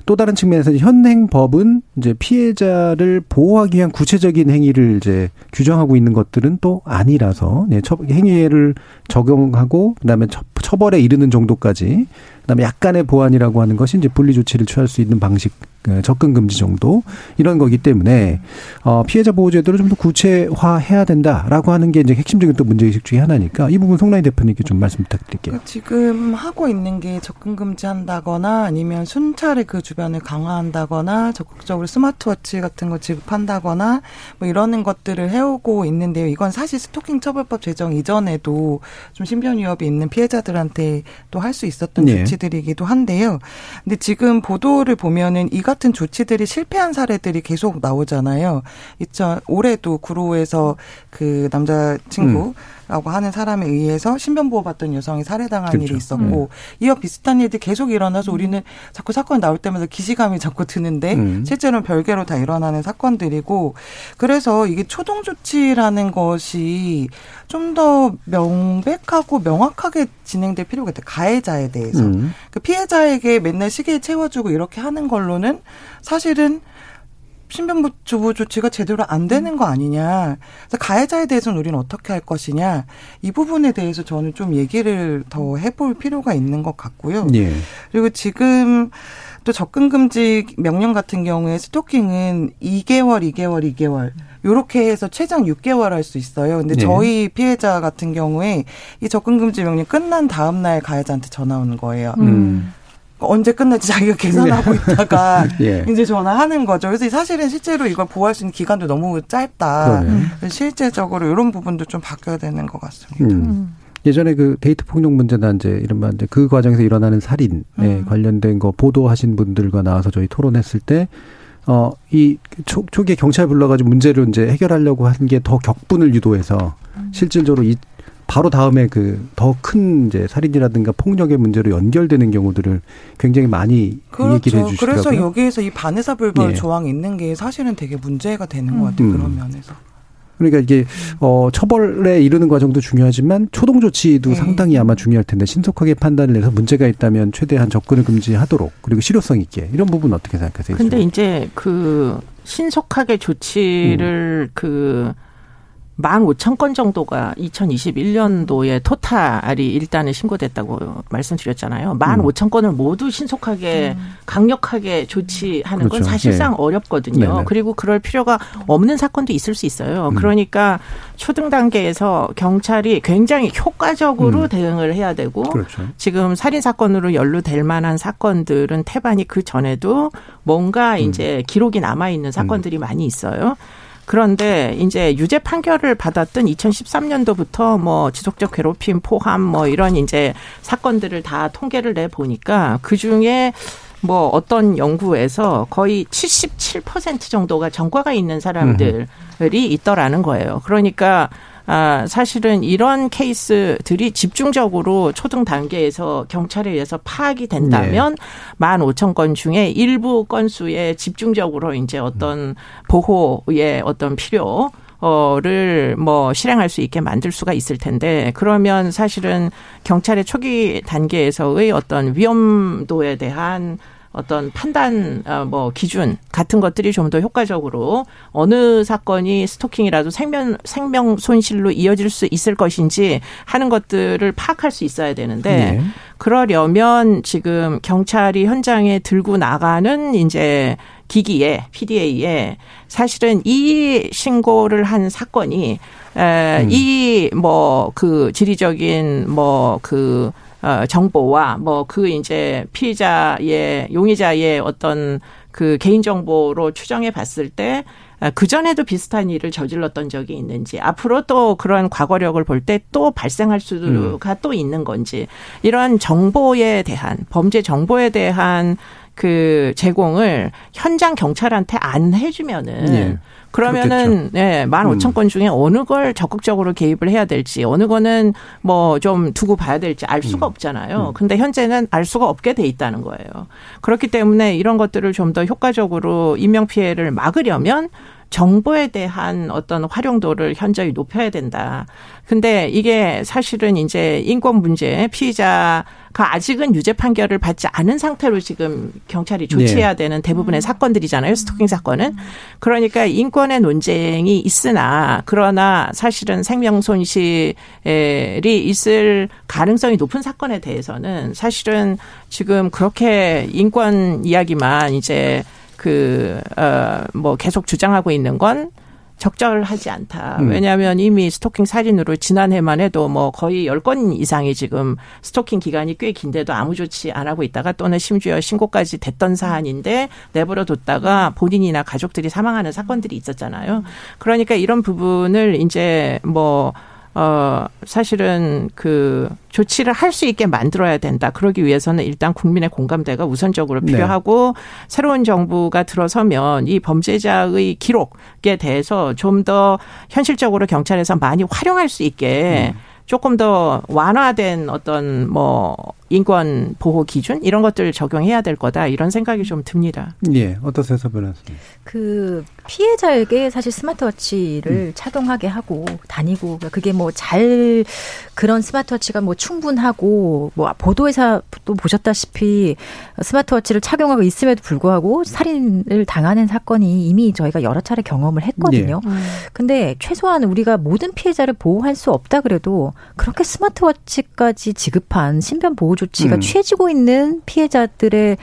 또 다른 측면에서 현행 법은 이제 피해자를 보호하기 위한 구체적인 행위를 이제 규정하고 있는 것들은 또 아니라서 네, 행위를 적용하고 그다음에 처 벌에 이르는 정도까지 그다음에 약간의 보완이라고 하는 것이 이제 분리 조치를 취할 수 있는 방식 그 접근 금지 정도 이런 거기 때문에 어 피해자 보호 제도를 좀 더 구체화해야 된다라고 하는 게 이제 핵심적인 또 문제 의식 중에 하나니까 이 부분 송라인 대표님께 좀 말씀 부탁드릴게요. 그 지금 하고 있는 게 접근 금지한다거나 아니면 순찰의 그 주변을 강화한다거나 적극적으로 스마트워치 같은 거 지급한다거나 뭐 이러는 것들을 해오고 있는데요. 이건 사실 스토킹 처벌법 제정 이전에도 좀 신변 위협이 있는 피해자들한테 또 할 수 있었던 네. 조치들이기도 한데요. 근데 지금 보도를 보면은 이 같은 조치들이 실패한 사례들이 계속 나오잖아요. 2000 올해도 구로에서 그 남자 친구 음. 라고 하는 사람에 의해서 신변보호 받던 여성이 살해당한 그렇죠. 일이 있었고 음. 이와 비슷한 일들이 계속 일어나서 우리는 자꾸 사건이 나올 때마다 기시감이 자꾸 드는데 음. 실제로는 별개로 다 일어나는 사건들이고 그래서 이게 초동 조치라는 것이 좀 더 명백하고 명확하게 진행될 필요가 있다. 가해자에 대해서. 음. 그 피해자에게 맨날 시계에 채워주고 이렇게 하는 걸로는 사실은 주부 조치가 제대로 안 되는 거 아니냐. 그래서 가해자에 대해서는 우리는 어떻게 할 것이냐. 이 부분에 대해서 저는 좀 얘기를 더 해볼 필요가 있는 것 같고요. 예. 그리고 지금 또 접근 금지 명령 같은 경우에 스토킹은 2개월, 2개월, 2개월 요렇게 해서 최장 6개월 할 수 있어요. 근데 네. 저희 피해자 같은 경우에 이 접근 금지 명령 끝난 다음 날 가해자한테 전화 오는 거예요. 음. 언제 끝날지 자기가 계산하고 네. 있다가 예. 이제 전화하는 거죠. 그래서 사실은 실제로 이걸 보호할 수 있는 기간도 너무 짧다. 음. 실제적으로 이런 부분도 좀 바뀌어야 되는 것 같습니다. 음. 음. 예전에 그 데이트 폭력 문제나 이제 이른바 이제 그 과정에서 일어나는 살인에 음. 관련된 거 보도하신 분들과 나와서 저희 토론했을 때 어, 이 초, 초기에 경찰 불러가지고 문제를 이제 해결하려고 한 게 더 격분을 유도해서 음. 실질적으로 이 바로 다음에 그 더 큰 이제 살인이라든가 폭력의 문제로 연결되는 경우들을 굉장히 많이 그렇죠. 얘기를 해주시더라고요. 그래서 여기에서 이 반의사 불벌 예. 조항이 있는 게 사실은 되게 문제가 되는 음. 것 같아요. 그런 면에서. 그러니까 이게 어 처벌에 이르는 과정도 중요하지만 초동 조치도 네. 상당히 아마 중요할 텐데 신속하게 판단을 해서 문제가 있다면 최대한 접근을 금지하도록 그리고 실효성 있게 이런 부분 어떻게 생각하세요? 근데 이제 그 신속하게 조치를 음. 그 만 오천 건 정도가 2021년도에 토탈이 일단은 신고됐다고 말씀드렸잖아요. 만 음. 오천 건을 모두 신속하게 음. 강력하게 조치하는 그렇죠. 건 사실상 네. 어렵거든요. 네네. 그리고 그럴 필요가 없는 사건도 있을 수 있어요. 음. 그러니까 초등 단계에서 경찰이 굉장히 효과적으로 음. 대응을 해야 되고 그렇죠. 지금 살인 사건으로 연루될 만한 사건들은 태반이 그 전에도 뭔가 음. 이제 기록이 남아 있는 사건들이 많이 있어요. 그런데 이제 유죄 판결을 받았던 2013년도부터 뭐 지속적 괴롭힘 포함 뭐 이런 이제 사건들을 다 통계를 내 보니까 그 중에 뭐 어떤 연구에서 거의 77% 정도가 전과가 있는 사람들이 있더라는 거예요. 그러니까 아, 사실은 이런 케이스들이 집중적으로 초등 단계에서 경찰에 의해서 파악이 된다면 만 오천 건 중에 일부 건수에 집중적으로 이제 어떤 보호의 어떤 필요 어를 뭐 실행할 수 있게 만들 수가 있을 텐데 그러면 사실은 경찰의 초기 단계에서의 어떤 위험도에 대한 어떤 판단 어, 뭐 기준 같은 것들이 좀 더 효과적으로 어느 사건이 스토킹이라도 생명 생명 손실로 이어질 수 있을 것인지 하는 것들을 파악할 수 있어야 되는데 네. 그러려면 지금 경찰이 현장에 들고 나가는 이제 기기에 PDA에 사실은 이 신고를 한 사건이 에, 음. 이뭐 그 지리적인 뭐그 어, 정보와 뭐 그 이제 피의자의 용의자의 어떤 그 개인 정보로 추정해 봤을 때 아, 그전에도 비슷한 일을 저질렀던 적이 있는지 앞으로 또 그런 과거력을 볼 때 또 발생할 수가 음. 또 있는 건지 이런 정보에 대한 범죄 정보에 대한 그 제공을 현장 경찰한테 안 해주면은 네. 그러면은 네, 만 오천 건 중에 어느 걸 적극적으로 개입을 해야 될지 어느 거는 뭐 좀 두고 봐야 될지 알 수가 음. 없잖아요. 음. 근데 현재는 알 수가 없게 돼 있다는 거예요. 그렇기 때문에 이런 것들을 좀 더 효과적으로 인명 피해를 막으려면 정보에 대한 어떤 활용도를 현저히 높여야 된다. 근데 이게 사실은 이제 인권 문제 피의자가 아직은 유죄 판결을 받지 않은 상태로 지금 경찰이 조치해야 네. 되는 대부분의 사건들이잖아요. 스토킹 사건은. 그러니까 인권의 논쟁이 있으나 그러나 사실은 생명 손실이 있을 가능성이 높은 사건에 대해서는 사실은 지금 그렇게 인권 이야기만 이제 그, 어, 뭐 계속 주장하고 있는 건 적절하지 않다. 음. 왜냐하면 이미 스토킹 살인으로 지난해만 해도 뭐 거의 10건 이상이 지금 스토킹 기간이 꽤 긴데도 아무 조치 안 하고 있다가 또는 심지어 신고까지 됐던 사안인데 내버려 뒀다가 본인이나 가족들이 사망하는 사건들이 있었잖아요. 그러니까 이런 부분을 이제 뭐 어, 사실은 그 조치를 할 수 있게 만들어야 된다. 그러기 위해서는 일단 국민의 공감대가 우선적으로 네. 필요하고 네. 새로운 정부가 들어서면 이 범죄자의 기록에 대해서 좀 더 현실적으로 경찰에서 많이 활용할 수 있게 음. 조금 더 완화된 어떤 뭐 인권 보호 기준 이런 것들 적용해야 될 거다 이런 생각이 좀 듭니다. 예, 어떠세요, 변호사님? 그 피해자에게 사실 스마트워치를 음. 착용하게 하고 다니고 그게 뭐 잘 그런 스마트워치가 뭐 충분하고 뭐 보도에서도 보셨다시피 스마트워치를 착용하고 있음에도 불구하고 살인을 당하는 사건이 이미 저희가 여러 차례 경험을 했거든요. 예. 음. 근데 최소한 우리가 모든 피해자를 보호할 수 없다 그래도 그렇게 스마트워치까지 지급한 신변 보호 조치가 음. 취해지고 있는 피해자들의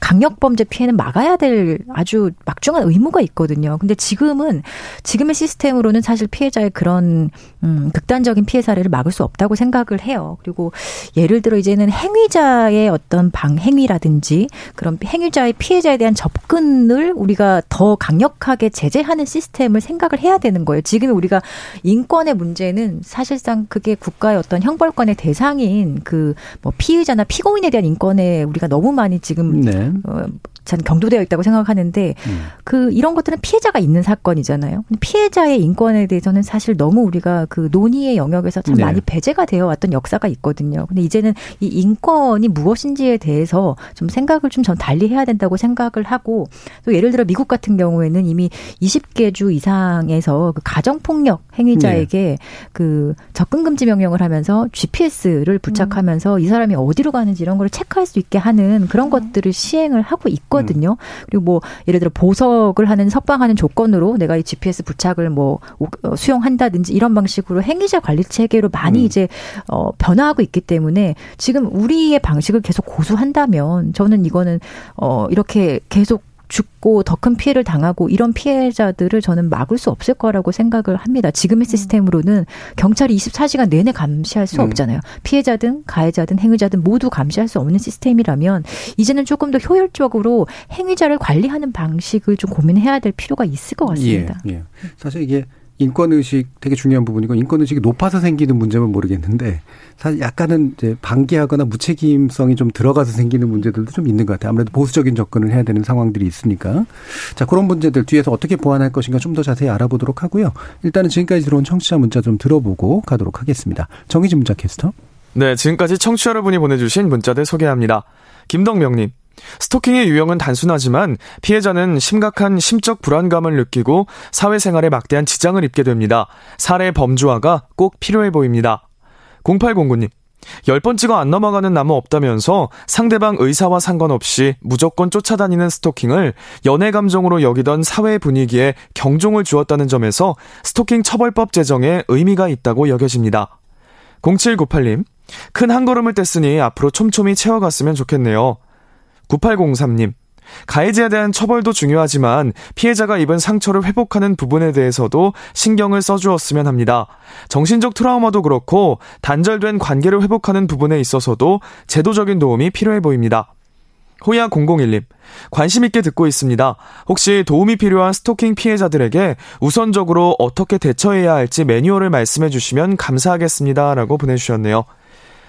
강력 범죄 피해는 막아야 될 아주 막중한 의무가 있거든요. 근데 지금은 지금의 시스템으로는 사실 피해자의 그런 음, 극단적인 피해 사례를 막을 수 없다고 생각을 해요. 그리고 예를 들어 이제는 행위자의 어떤 방행위라든지 그런 행위자의 피해자에 대한 접근을 우리가 더 강력하게 제재하는 시스템을 생각을 해야 되는 거예요. 지금 우리가 인권의 문제는 사실상 그게 국가의 어떤 형벌권의 대상인 그 뭐 피의자나 피고인에 대한 인권에 우리가 너무 많이 지금 네. 어, 전 경도되어 있다고 생각하는데 음. 그 이런 것들은 피해자가 있는 사건이잖아요. 피해자의 인권에 대해서는 사실 너무 우리가 그 논의의 영역에서 참 네. 많이 배제가 되어 왔던 역사가 있거든요. 근데 이제는 이 인권이 무엇인지에 대해서 좀 생각을 좀 전 달리 해야 된다고 생각을 하고 또 예를 들어 미국 같은 경우에는 이미 20개 주 이상에서 그 가정 폭력 행위자에게 네. 그 접근 금지 명령을 하면서 GPS를 부착하면서 음. 이 사람이 어디로 가는지 이런 걸 체크할 수 있게 하는 그런 음. 것들을 시행을 하고 있고 하거든요. 음. 그리고 뭐 예를 들어 보석을 하는 석방하는 조건으로 내가 이 GPS 부착을 뭐 어, 수용한다든지 이런 방식으로 행위자 관리 체계로 많이 음. 이제 어 변화하고 있기 때문에 지금 우리의 방식을 계속 고수한다면 저는 이거는 어 이렇게 계속 죽고 더 큰 피해를 당하고 이런 피해자들을 저는 막을 수 없을 거라고 생각을 합니다. 지금의 음. 시스템으로는 경찰이 24시간 내내 감시할 수 음. 없잖아요. 피해자든 가해자든 행위자든 모두 감시할 수 없는 시스템이라면 이제는 조금 더 효율적으로 행위자를 관리하는 방식을 좀 고민해야 될 필요가 있을 것 같습니다. 예, 예. 사실 이게 인권의식 되게 중요한 부분이고 인권의식이 높아서 생기는 문제면 모르겠는데 사실 약간은 이제 방기하거나 무책임성이 좀 들어가서 생기는 문제들도 좀 있는 것 같아요. 아무래도 보수적인 접근을 해야 되는 상황들이 있으니까. 자, 그런 문제들 뒤에서 어떻게 보완할 것인가 좀 더 자세히 알아보도록 하고요. 일단은 지금까지 들어온 청취자 문자 좀 들어보고 가도록 하겠습니다. 정희진 문자 캐스터. 네, 지금까지 청취자 여러분이 보내주신 문자들 소개합니다. 김덕명님. 스토킹의 유형은 단순하지만 피해자는 심각한 심적 불안감을 느끼고 사회생활에 막대한 지장을 입게 됩니다. 사례 범주화가 꼭 필요해 보입니다. 0809님. 10번 찍어 안 넘어가는 나무 없다면서 상대방 의사와 상관없이 무조건 쫓아다니는 스토킹을 연애 감정으로 여기던 사회 분위기에 경종을 주었다는 점에서 스토킹 처벌법 제정에 의미가 있다고 여겨집니다. 0798님. 큰 한 걸음을 뗐으니 앞으로 촘촘히 채워갔으면 좋겠네요. 9803님. 가해자에 대한 처벌도 중요하지만 피해자가 입은 상처를 회복하는 부분에 대해서도 신경을 써주었으면 합니다. 정신적 트라우마도 그렇고 단절된 관계를 회복하는 부분에 있어서도 제도적인 도움이 필요해 보입니다. 호야 001님, 관심 있게 듣고 있습니다. 혹시 도움이 필요한 스토킹 피해자들에게 우선적으로 어떻게 대처해야 할지 매뉴얼을 말씀해 주시면 감사하겠습니다. 라고 보내주셨네요.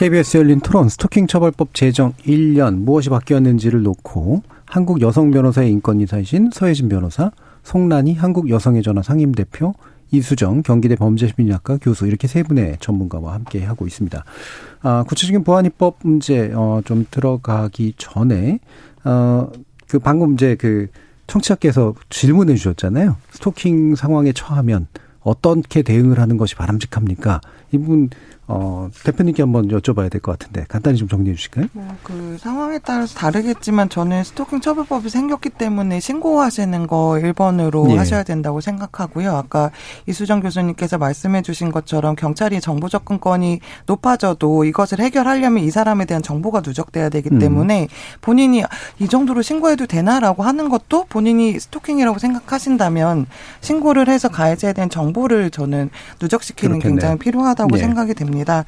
KBS 열린 토론 스토킹 처벌법 제정 1년 무엇이 바뀌었는지를 놓고 한국 여성 변호사의 인권이사이신 서혜진 변호사, 송란이 한국 여성의 전화 상임 대표, 이수정 경기대 범죄심리학과 교수 이렇게 세 분의 전문가와 함께 하고 있습니다. 아, 구체적인 보안입법 문제 어, 좀 들어가기 전에 어, 그 방금 이제 그 청취자께서 질문해 주셨잖아요. 스토킹 상황에 처하면 어떻게 대응을 하는 것이 바람직합니까? 이분 어, 대표님께 한번 여쭤봐야 될 것 같은데 간단히 좀 정리해 주실까요? 뭐, 그 상황에 따라서 다르겠지만 저는 스토킹 처벌법이 생겼기 때문에 신고하시는 거 1번으로 예. 하셔야 된다고 생각하고요. 아까 이수정 교수님께서 말씀해 주신 것처럼 경찰이 정보 접근권이 높아져도 이것을 해결하려면 이 사람에 대한 정보가 누적돼야 되기 음. 때문에 본인이 이 정도로 신고해도 되나라고 하는 것도 본인이 스토킹이라고 생각하신다면 신고를 해서 가해자에 대한 정보를 저는 누적시키는 그렇겠네요. 굉장히 필요하다고 예. 생각이 됩니다. 있습니다.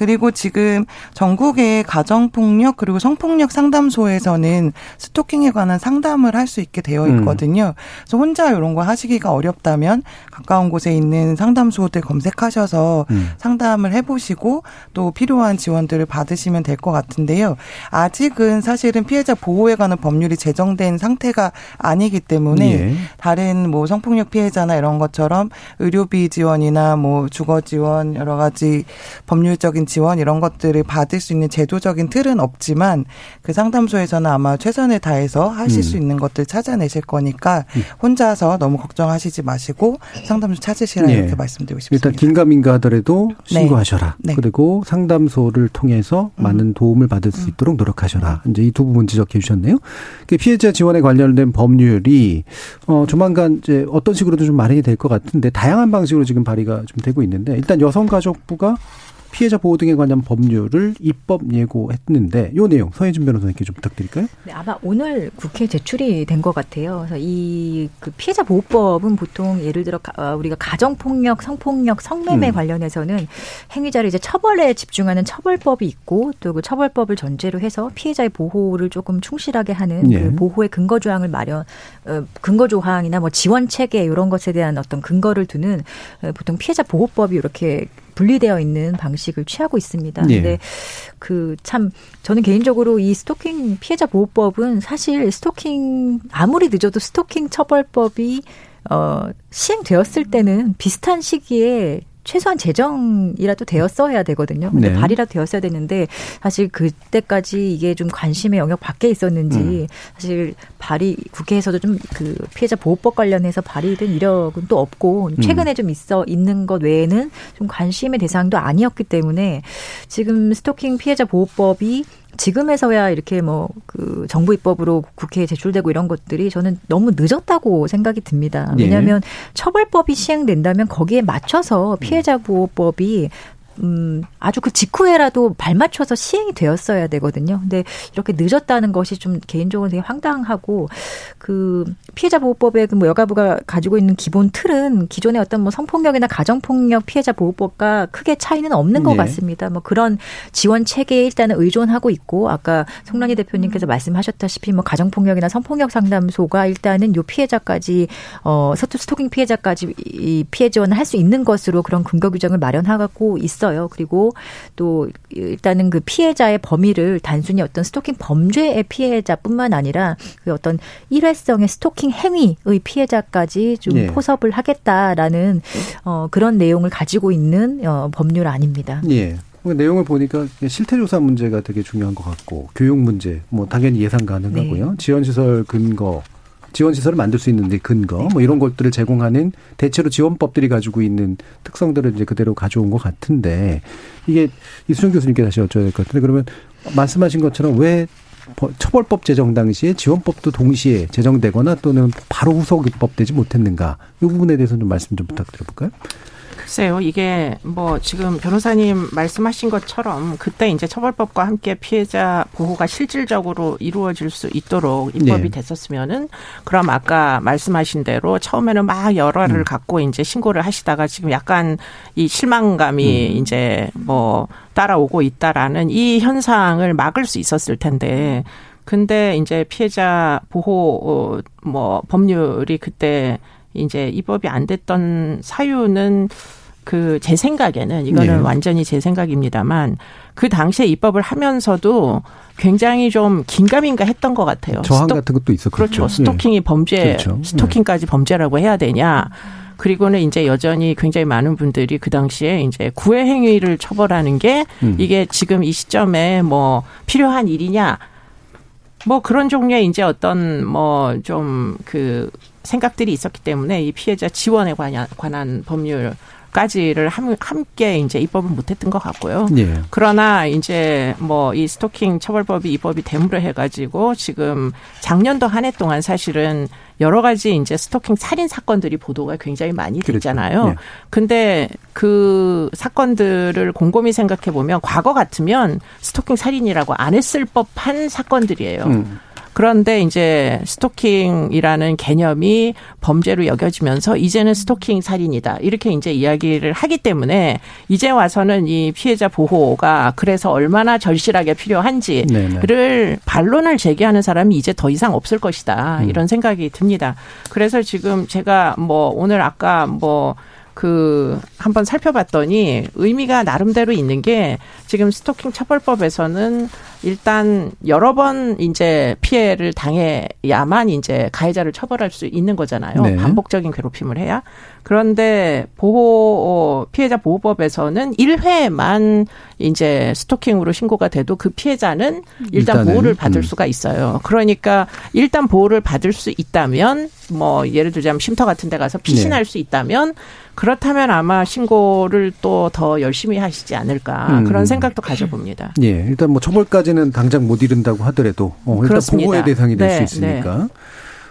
그리고 지금 전국의 가정폭력 그리고 성폭력 상담소에서는 스토킹에 관한 상담을 할 수 있게 되어 음. 있거든요. 그래서 혼자 이런 거 하시기가 어렵다면 가까운 곳에 있는 상담소들 검색하셔서 음. 상담을 해보시고 또 필요한 지원들을 받으시면 될 것 같은데요. 아직은 사실은 피해자 보호에 관한 법률이 제정된 상태가 아니기 때문에 예. 다른 뭐 성폭력 피해자나 이런 것처럼 의료비 지원이나 뭐 주거 지원 여러 가지 법률적인 지원 이런 것들을 받을 수 있는 제도적인 틀은 없지만 그 상담소에서는 아마 최선을 다해서 하실 음. 수 있는 것들 찾아내실 거니까 음. 혼자서 너무 걱정하시지 마시고 상담소 찾으시라 네. 이렇게 말씀드리고 싶습니다. 일단 긴가민가 하더라도 네. 신고하셔라. 네. 그리고 상담소를 통해서 음. 많은 도움을 받을 수 음. 있도록 노력하셔라. 이제 이 두 부분 지적해 주셨네요. 그 피해자 지원에 관련된 법률이 어 조만간 이제 어떤 식으로도 좀 마련이 될 것 같은데 다양한 방식으로 지금 발의가 좀 되고 있는데 일단 여성가족부가 피해자 보호 등에 관한 법률을 입법 예고했는데 요 내용 서혜준 변호사님께 좀 부탁드릴까요? 네, 아마 오늘 국회 제출이 된 것 같아요. 그래서 이 그 피해자 보호법은 보통 예를 들어 어, 우리가 가정 폭력, 성폭력, 성매매 음. 관련해서는 행위자를 이제 처벌에 집중하는 처벌법이 있고 또 그 처벌법을 전제로 해서 피해자의 보호를 조금 충실하게 하는 네. 그 보호의 근거 조항을 마련 어, 근거 조항이나 뭐 지원 체계 이런 것에 대한 어떤 근거를 두는 어, 보통 피해자 보호법이 이렇게 분리되어 있는 방식을 취하고 있습니다. 예. 근데 그 참 저는 개인적으로 이 스토킹 피해자 보호법은 사실 스토킹 아무리 늦어도 스토킹 처벌법이 어 시행되었을 때는 비슷한 시기에 최소한 재정이라도 되었어야 되거든요. 근데 네. 발의라도 되었어야 되는데 사실 그때까지 이게 좀 관심의 영역 밖에 있었는지 음. 사실 발의 국회에서도 좀 그 피해자 보호법 관련해서 발의된 이력은 또 없고 음. 최근에 음. 좀 있어 있는 것 외에는 좀 관심의 대상도 아니었기 때문에 지금 스토킹 피해자 보호법이 지금에서야 이렇게 뭐 그 정부 입법으로 국회에 제출되고 이런 것들이 저는 너무 늦었다고 생각이 듭니다. 네. 왜냐하면 네. 처벌법이 시행된다면 거기에 맞춰서 피해자 보호법이 음, 아주 그 직후에라도 발맞춰서 시행이 되었어야 되거든요. 근데 이렇게 늦었다는 것이 좀 개인적으로 되게 황당하고 그 피해자 보호법의 그뭐 여가부가 가지고 있는 기본 틀은 기존의 어떤 뭐 성폭력이나 가정폭력 피해자 보호법과 크게 차이는 없는 것 네. 같습니다. 뭐 그런 지원 체계에 일단은 의존하고 있고 아까 송란희 대표님께서 말씀하셨다시피 뭐 가정폭력이나 성폭력 상담소가 일단은 요 피해자까지 어 스토킹 피해자까지 이 피해 지원을 할 수 있는 것으로 그런 근거 규정을 마련하고 있어요. 있어요. 그리고 또 일단은 그 피해자의 범위를 단순히 어떤 스토킹 범죄의 피해자뿐만 아니라 그 어떤 일회성의 스토킹 행위의 피해자까지 좀 네. 포섭을 하겠다라는 어 그런 내용을 가지고 있는 어 법률 아닙니다. 예. 내용을 보니까 실태조사 문제가 되게 중요한 것 같고 교육 문제 뭐 당연히 예상 가능하고요. 네. 지원시설 근거 지원 시설을 만들 수 있는 데 근거 네. 뭐 이런 것들을 제공하는 대체로 지원법들이 가지고 있는 특성들을 이제 그대로 가져온 것 같은데 이게 이수정 교수님께 다시 여쭤야 될 것 같은데 그러면 말씀하신 것처럼 왜 처벌법 제정 당시에 지원법도 동시에 제정되거나 또는 바로 후속 입법되지 못했는가 이 부분에 대해서 좀 말씀 좀 부탁드려볼까요? 글쎄요, 이게 뭐 지금 변호사님 말씀하신 것처럼 그때 이제 처벌법과 함께 피해자 보호가 실질적으로 이루어질 수 있도록 입법이 네. 됐었으면은 그럼 아까 말씀하신 대로 처음에는 막 열화를 음. 갖고 이제 신고를 하시다가 지금 약간 이 실망감이 음. 이제 뭐 따라오고 있다라는 이 현상을 막을 수 있었을 텐데 근데 이제 피해자 보호 어, 뭐 법률이 그때 이제 입법이 안 됐던 사유는 그 제 생각에는 이거는 네. 완전히 제 생각입니다만 그 당시에 입법을 하면서도 굉장히 좀 긴가민가 했던 것 같아요. 저항 스토, 같은 것도 있었고 그렇죠. 스토킹이 네. 범죄, 그렇죠. 스토킹까지 네. 범죄라고 해야 되냐. 그리고는 이제 여전히 굉장히 많은 분들이 그 당시에 이제 구애 행위를 처벌하는 게 음. 이게 지금 이 시점에 뭐 필요한 일이냐. 뭐 그런 종류의 이제 어떤 뭐 좀 그 생각들이 있었기 때문에 이 피해자 지원에 관한, 관한 법률 까지를 함께 이제 입법을 못했던 것 같고요. 예. 그러나 이제 뭐 이 스토킹 처벌법이 입법이 됨으로 해가지고 지금 작년도 한 해 동안 사실은 여러 가지 이제 스토킹 살인 사건들이 보도가 굉장히 많이 그렇죠. 됐잖아요. 그렇죠. 예. 근데 그 사건들을 곰곰이 생각해 보면 과거 같으면 스토킹 살인이라고 안 했을 법한 사건들이에요. 음. 그런데 이제 스토킹이라는 개념이 범죄로 여겨지면서 이제는 스토킹 살인이다. 이렇게 이제 이야기를 하기 때문에 이제 와서는 이 피해자 보호가 그래서 얼마나 절실하게 필요한지를 네네. 반론을 제기하는 사람이 이제 더 이상 없을 것이다. 음. 이런 생각이 듭니다. 그래서 지금 제가 뭐 오늘 아까 뭐 그 한번 살펴봤더니 의미가 나름대로 있는 게 지금 스토킹 처벌법에서는 일단 여러 번 이제 피해를 당해야만 이제 가해자를 처벌할 수 있는 거잖아요. 네. 반복적인 괴롭힘을 해야. 그런데 보호 어, 피해자 보호법에서는 1회만 이제 스토킹으로 신고가 돼도 그 피해자는 일단 일단은, 보호를 받을 음. 수가 있어요. 그러니까 일단 보호를 받을 수 있다면 뭐 예를 들자면 쉼터 같은 데 가서 피신할 네. 수 있다면 그렇다면 아마 신고를 또 더 열심히 하시지 않을까 음. 그런 생각도 가져봅니다. 예, 일단 뭐 처벌까지는 당장 못 이른다고 하더라도 어, 일단 그렇습니다. 보호의 대상이 될수 네, 있으니까. 네.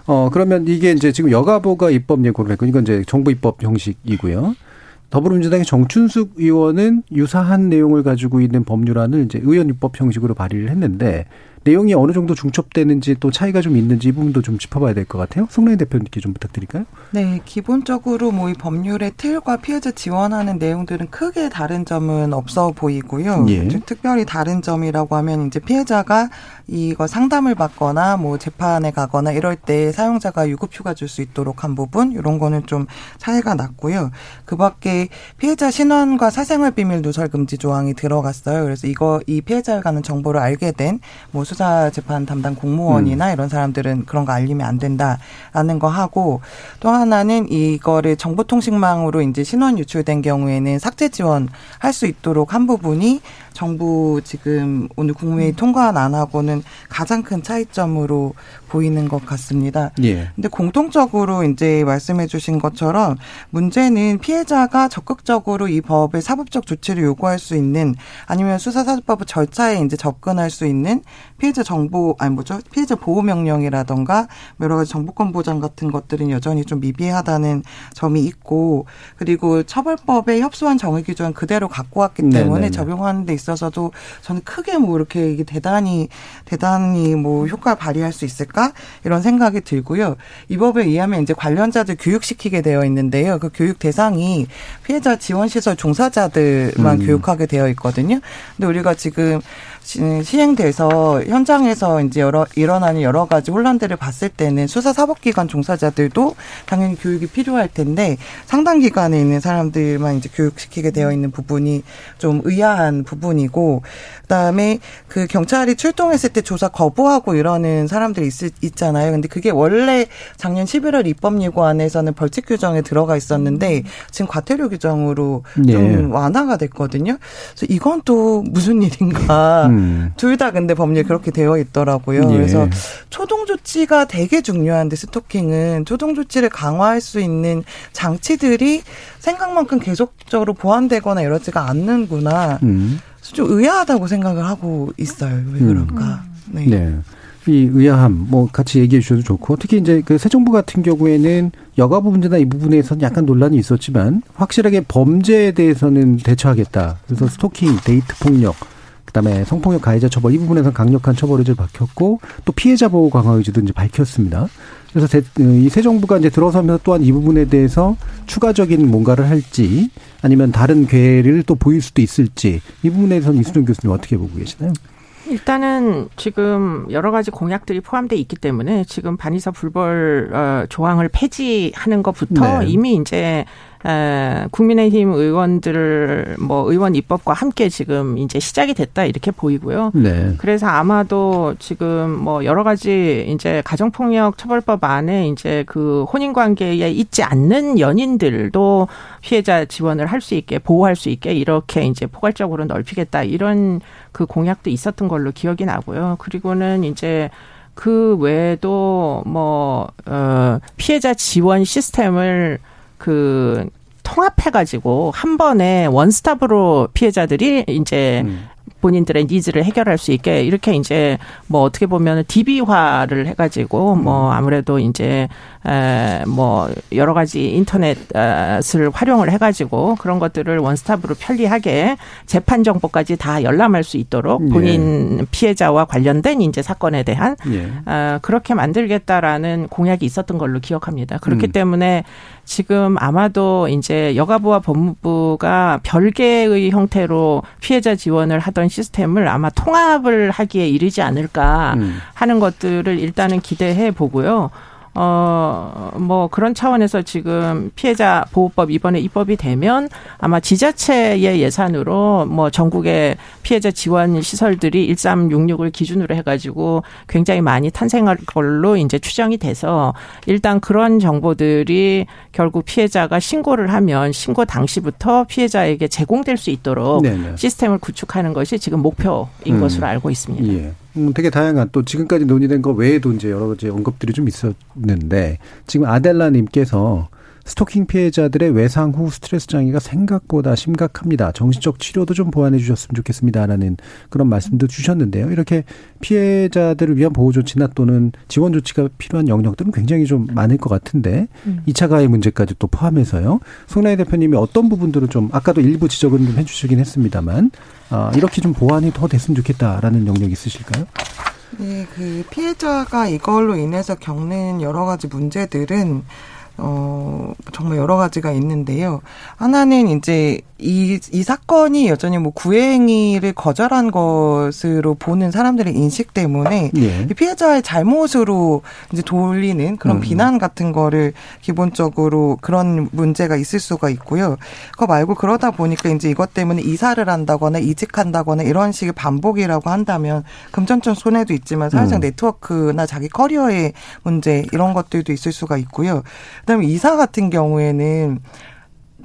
어, 그러면 이게 이제 지금 여가부가 입법 예고를 했고, 이건 이제 정부 입법 형식이고요. 더불어민주당의 정춘숙 의원은 유사한 내용을 가지고 있는 법률안을 이제 의원 입법 형식으로 발의를 했는데 내용이 어느 정도 중첩되는지 또 차이가 좀 있는지 이 부분도 좀 짚어봐야 될 것 같아요. 송라인 대표님께 좀 부탁드릴까요? 네, 기본적으로 뭐 이 법률의 틀과 피해자 지원하는 내용들은 크게 다른 점은 없어 보이고요. 예. 특별히 다른 점이라고 하면 이제 피해자가 이거 상담을 받거나 뭐 재판에 가거나 이럴 때 사용자가 유급휴가 줄 수 있도록 한 부분 이런 거는 좀 차이가 났고요. 그밖에 피해자 신원과 사생활 비밀 누설 금지 조항이 들어갔어요. 그래서 이거 이 피해자에 관한 정보를 알게 된뭐 수사 재판 담당 공무원이나 음. 이런 사람들은 그런 거 알리면 안 된다라는 거 하고 또 하나는 이거를 정보통신망으로 이제 신원 유출된 경우에는 삭제 지원할 수 있도록 한 부분이 정부 지금 오늘 국무회의 음. 통과안 안 하고는 가장 큰 차이점으로 보이는 것 같습니다. 예. 근데 공통적으로 이제 말씀해 주신 것처럼 문제는 피해자가 적극적으로 이 법의 사법적 조치를 요구할 수 있는 아니면 수사사법부 절차에 이제 접근할 수 있는 피해자 정보 아니 뭐죠? 피해자 보호 명령이라던가 여러 가지 정보권 보장 같은 것들은 여전히 좀 미비하다는 점이 있고 그리고 처벌법에 협소한 정의 기준 그대로 갖고 왔기 때문에 네네네. 적용하는 데 있어 있어서도 저는 크게 뭐 이렇게 이게 대단히 대단히 뭐 효과를 발휘할 수 있을까 이런 생각이 들고요. 이 법에 의하면 이제 관련자들 교육시키게 되어 있는데요. 그 교육 대상이 피해자 지원 시설 종사자들만 음. 교육하게 되어 있거든요. 근데 우리가 지금 시행돼서 현장에서 이제 여러 일어나는 여러 가지 혼란들을 봤을 때는 수사 사법기관 종사자들도 당연히 교육이 필요할 텐데 상당 기관에 있는 사람들만 이제 교육시키게 되어 있는 부분이 좀 의아한 부분이고 그다음에 그 경찰이 출동했을 때 조사 거부하고 이러는 사람들이 있, 있잖아요. 근데 그게 원래 작년 11월 입법 예고안에서는 벌칙 규정에 들어가 있었는데 지금 과태료 규정으로 네. 좀 완화가 됐거든요. 그래서 이건 또 무슨 일인가. 음. 음. 둘다 근데 법률 그렇게 되어 있더라고요. 예. 그래서 초동 조치가 되게 중요한데 스토킹은 초동 조치를 강화할 수 있는 장치들이 생각만큼 계속적으로 보완되거나 이러지가 않는구나. 음. 좀 의아하다고 생각을 하고 있어요. 왜 음. 그럴까? 음. 네. 네. 이 의아함 뭐 같이 얘기해 주셔도 좋고 특히 이제 그 새 정부 같은 경우에는 여가부 문제나 이 부분에서는 약간 논란이 있었지만 확실하게 범죄에 대해서는 대처하겠다. 그래서 스토킹, 데이트 폭력 그다음에 성폭력 가해자 처벌 이 부분에서 강력한 처벌 의지를 밝혔고 또 피해자 보호 강화 의지도 이제 밝혔습니다. 그래서 이 새 정부가 이제 들어서면서 또한 이 부분에 대해서 추가적인 뭔가를 할지 아니면 다른 계획을 또 보일 수도 있을지 이 부분에서는 이수정 교수님 어떻게 보고 계시나요? 일단은 지금 여러 가지 공약들이 포함돼 있기 때문에 지금 반의사 불벌 어, 조항을 폐지하는 것부터 네. 이미 이제 에, 국민의힘 의원들 뭐 의원 입법과 함께 지금 이제 시작이 됐다 이렇게 보이고요. 네. 그래서 아마도 지금 뭐 여러 가지 이제 가정폭력 처벌법 안에 이제 그 혼인 관계에 있지 않는 연인들도 피해자 지원을 할 수 있게 보호할 수 있게 이렇게 이제 포괄적으로 넓히겠다 이런 그 공약도 있었던 걸로 기억이 나고요. 그리고는 이제 그 외에도 뭐, 어, 피해자 지원 시스템을 그 통합해가지고 한 번에 원스톱으로 피해자들이 이제 음. 본인들의 needs를 해결할 수 있게 이렇게 이제 뭐 어떻게 보면 DB화를 해가지고 뭐 음. 아무래도 이제 에뭐 여러 가지 인터넷을 활용을 해가지고 그런 것들을 원스톱으로 편리하게 재판 정보까지 다 열람할 수 있도록 예. 본인 예. 피해자와 관련된 이제 사건에 대한 예. 어, 그렇게 만들겠다라는 공약이 있었던 걸로 기억합니다. 그렇기 음. 때문에 지금 아마도 이제 여가부와 법무부가 별개의 형태로 피해자 지원을 하던 시스템을 아마 통합을 하기에 이르지 않을까 음. 하는 것들을 일단은 기대해 보고요. 어, 뭐 그런 차원에서 지금 피해자 보호법 이번에 입법이 되면 아마 지자체의 예산으로 뭐 전국의 피해자 지원 시설들이 1366을 기준으로 해가지고 굉장히 많이 탄생할 걸로 이제 추정이 돼서 일단 그런 정보들이 결국 피해자가 신고를 하면 신고 당시부터 피해자에게 제공될 수 있도록 네네. 시스템을 구축하는 것이 지금 목표인 음. 것으로 알고 있습니다. 예. 음, 되게 다양한 또 지금까지 논의된 거 외에도 이제 여러 가지 언급들이 좀 있었는데 지금 아델라님께서 스토킹 피해자들의 외상 후 스트레스 장애가 생각보다 심각합니다. 정신적 치료도 좀 보완해 주셨으면 좋겠습니다라는 그런 말씀도 주셨는데요. 이렇게 피해자들을 위한 보호 조치나 또는 지원 조치가 필요한 영역들은 굉장히 좀 많을 것 같은데 음. 2차 가해 문제까지 또 포함해서요. 송나희 대표님이 어떤 부분들을 좀 아까도 일부 지적은 좀 해주시긴 했습니다만 아, 이렇게 좀 보완이 더 됐으면 좋겠다라는 영역 있으실까요? 네, 그 피해자가 이걸로 인해서 겪는 여러 가지 문제들은 어, 정말 여러 가지가 있는데요. 하나는 이제 이, 이 사건이 여전히 뭐 구행위를 거절한 것으로 보는 사람들의 인식 때문에 예. 피해자의 잘못으로 이제 돌리는 그런 음. 비난 같은 거를 기본적으로 그런 문제가 있을 수가 있고요. 그거 말고 그러다 보니까 이제 이것 때문에 이사를 한다거나 이직한다거나 이런 식의 반복이라고 한다면 금전적 손해도 있지만 사회적 음. 네트워크나 자기 커리어의 문제 이런 것들도 있을 수가 있고요. 그다음에 이사 같은 경우에는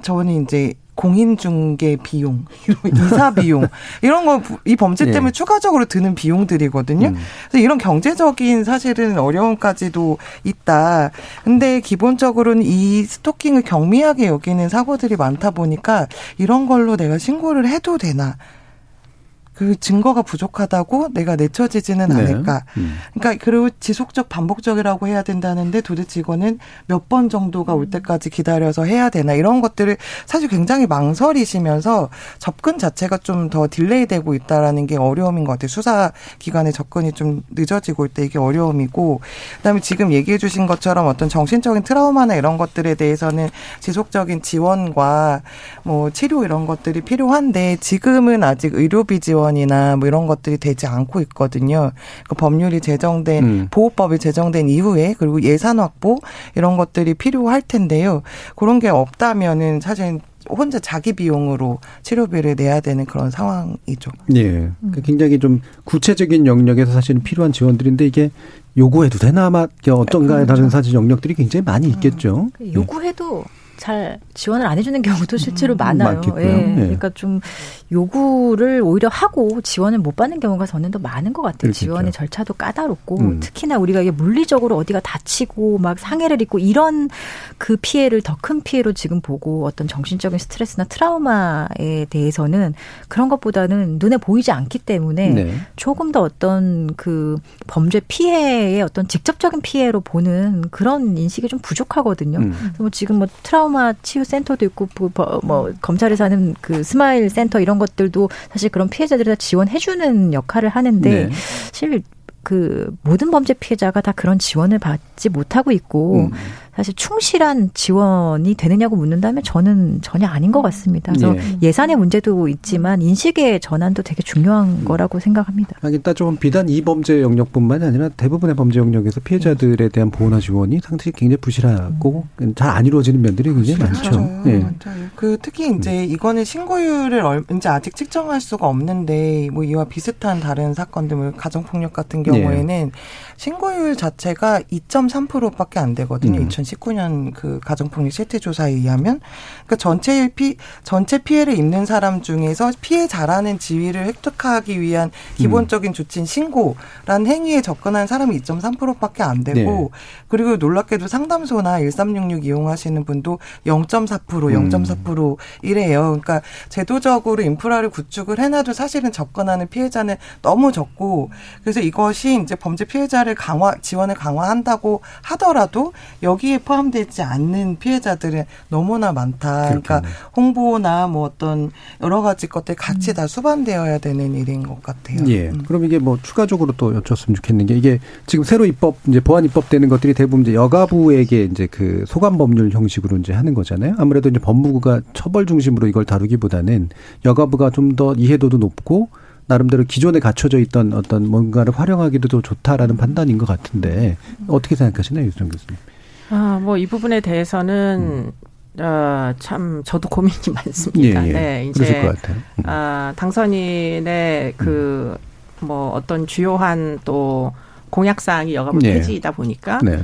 저는 이제 공인중개 비용, 이사 비용 이런 거 이 범죄 네. 때문에 네. 추가적으로 드는 비용들이거든요. 음. 그래서 이런 경제적인 사실은 어려움까지도 있다. 근데 기본적으로는 이 스토킹을 경미하게 여기는 사고들이 많다 보니까 이런 걸로 내가 신고를 해도 되나? 그 증거가 부족하다고 내가 내쳐지지는 네. 않을까. 음. 그러니까 그리고 지속적 반복적이라고 해야 된다는데 도대체 이거는 몇 번 정도가 올 때까지 기다려서 해야 되나 이런 것들을 사실 굉장히 망설이시면서 접근 자체가 좀 더 딜레이되고 있다라는 게 어려움인 것 같아요. 수사 기관의 접근이 좀 늦어지고 있다 이게 어려움이고 그다음에 지금 얘기해 주신 것처럼 어떤 정신적인 트라우마나 이런 것들에 대해서는 지속적인 지원과 뭐 치료 이런 것들이 필요한데 지금은 아직 의료비 지원 지원이나 뭐 이런 것들이 되지 않고 있거든요. 그 법률이 제정된 음. 보호법이 제정된 이후에 그리고 예산 확보 이런 것들이 필요할 텐데요. 그런 게 없다면은 사실 혼자 자기 비용으로 치료비를 내야 되는 그런 상황이죠. 예. 그러니까 굉장히 좀 구체적인 영역에서 사실은 필요한 지원들인데 이게 요구해도 되나 아마 어떤가에 다른 사실 영역들이 굉장히 많이 있겠죠. 음. 요구해도 잘 지원을 안 해주는 경우도 실제로 음, 많아요. 예. 네. 그러니까 좀 요구를 오히려 하고 지원을 못 받는 경우가 저는 더 많은 것 같아요. 그렇겠죠. 지원의 절차도 까다롭고 음. 특히나 우리가 이게 물리적으로 어디가 다치고 막 상해를 입고 이런 그 피해를 더 큰 피해로 지금 보고 어떤 정신적인 스트레스나 트라우마에 대해서는 그런 것보다는 눈에 보이지 않기 때문에 네. 조금 더 어떤 그 범죄 피해의 어떤 직접적인 피해로 보는 그런 인식이 좀 부족하거든요. 음. 뭐 지금 뭐 트라우마 치유 센터도 있고 뭐, 뭐 검찰에서 하는 그 스마일 센터 이런 것들도 사실 그런 피해자들이 다 지원해주는 역할을 하는데 네. 사실 그 모든 범죄 피해자가 다 그런 지원을 받지 못하고 있고 음. 사실 충실한 지원이 되느냐고 묻는다면 저는 전혀 아닌 것 같습니다. 그래서 예산의 문제도 있지만 인식의 전환도 되게 중요한 음. 거라고 생각합니다. 하긴 따지면 비단 이 범죄 영역뿐만이 아니라 대부분의 범죄 영역에서 피해자들에 대한 보호나 지원이 상당히 굉장히 부실하고 음. 잘안 이루어지는 면들이 굉장히 많죠. 맞아요. 예. 맞아요. 그 특히 이제 음. 이거는 신고율을 이제 아직 측정할 수가 없는데 뭐 이와 비슷한 다른 사건들, 뭐 가정폭력 같은 경우에는 예. 신고율 자체가 2.3%밖에 안 되거든요. 음. 2019년 그 가정폭력 실태 조사에 의하면 그러니까 전체 피 전체 피해를 입는 사람 중에서 피해자라는 지위를 획득하기 위한 기본적인 음. 조치인 신고라는 행위에 접근한 사람이 2.3%밖에 안 되고 네. 그리고 놀랍게도 상담소나 1366 이용하시는 분도 0.4% 0.4% 음. 이래요. 그러니까 제도적으로 인프라를 구축을 해놔도 사실은 접근하는 피해자는 너무 적고 그래서 이것이 이제 범죄 피해자를 강화 지원을 강화한다고 하더라도 여기에 여기에 포함되지 않는 피해자들은 너무나 많다. 그러니까 홍보나 뭐 어떤 여러 가지 것들 같이 음. 다 수반되어야 되는 일인 것 같아요. 예. 음. 그럼 이게 뭐 추가적으로 또 여쭙으면 좋겠는 게 이게 지금 새로 입법 이제 보안 입법되는 것들이 대부분 이제 여가부에게 이제 그 소관 법률 형식으로 이제 하는 거잖아요. 아무래도 이제 법무부가 처벌 중심으로 이걸 다루기보다는 여가부가 좀 더 이해도도 높고 나름대로 기존에 갖춰져 있던 어떤 뭔가를 활용하기도 더 좋다라는 판단인 것 같은데 어떻게 생각하시나요, 유정 교수님? 아, 뭐 이 부분에 대해서는 음. 어, 참 저도 고민이 많습니다. 예, 예. 네, 이제 음. 아, 당선인의 그 뭐 어떤 주요한 또 공약 사항이 여가부 네. 폐지이다 보니까 네.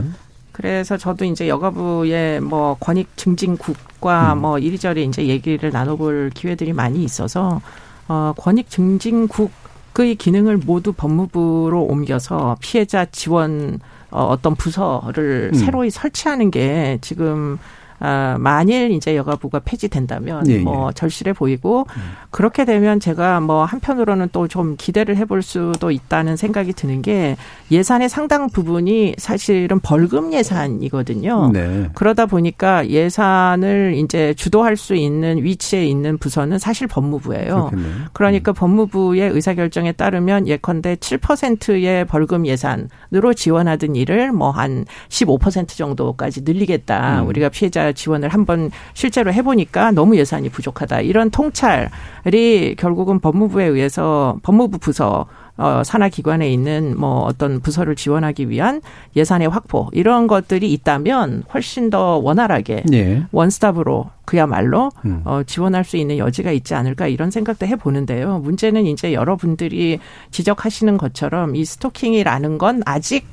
그래서 저도 이제 여가부의 뭐 권익 증진국과 음. 뭐 이리저리 이제 얘기를 나눠볼 기회들이 많이 있어서 어, 권익 증진국의 기능을 모두 법무부로 옮겨서 피해자 지원 어, 어떤 부서를 음. 새로이 설치하는 게 지금 아, 만일 이제 여가부가 폐지된다면 예, 예. 뭐 절실해 보이고 음. 그렇게 되면 제가 뭐 한편으로는 또 좀 기대를 해볼 수도 있다는 생각이 드는 게 예산의 상당 부분이 사실은 벌금 예산이거든요. 네. 그러다 보니까 예산을 이제 주도할 수 있는 위치에 있는 부서는 사실 법무부예요. 그렇겠네요. 그러니까 음. 법무부의 의사결정에 따르면 예컨대 7%의 벌금 예산으로 지원하던 일을 뭐 한 15% 정도까지 늘리겠다. 음. 우리가 피해자 지원을 한번 실제로 해보니까 너무 예산이 부족하다. 이런 통찰이 결국은 법무부에 의해서 법무부 부서 어, 산하 기관에 있는 뭐 어떤 부서를 지원하기 위한 예산의 확보 이런 것들이 있다면 훨씬 더 원활하게 네. 원스톱으로 그야말로 음. 어, 지원할 수 있는 여지가 있지 않을까 이런 생각도 해보는데요. 문제는 이제 여러분들이 지적하시는 것처럼 이 스토킹이라는 건 아직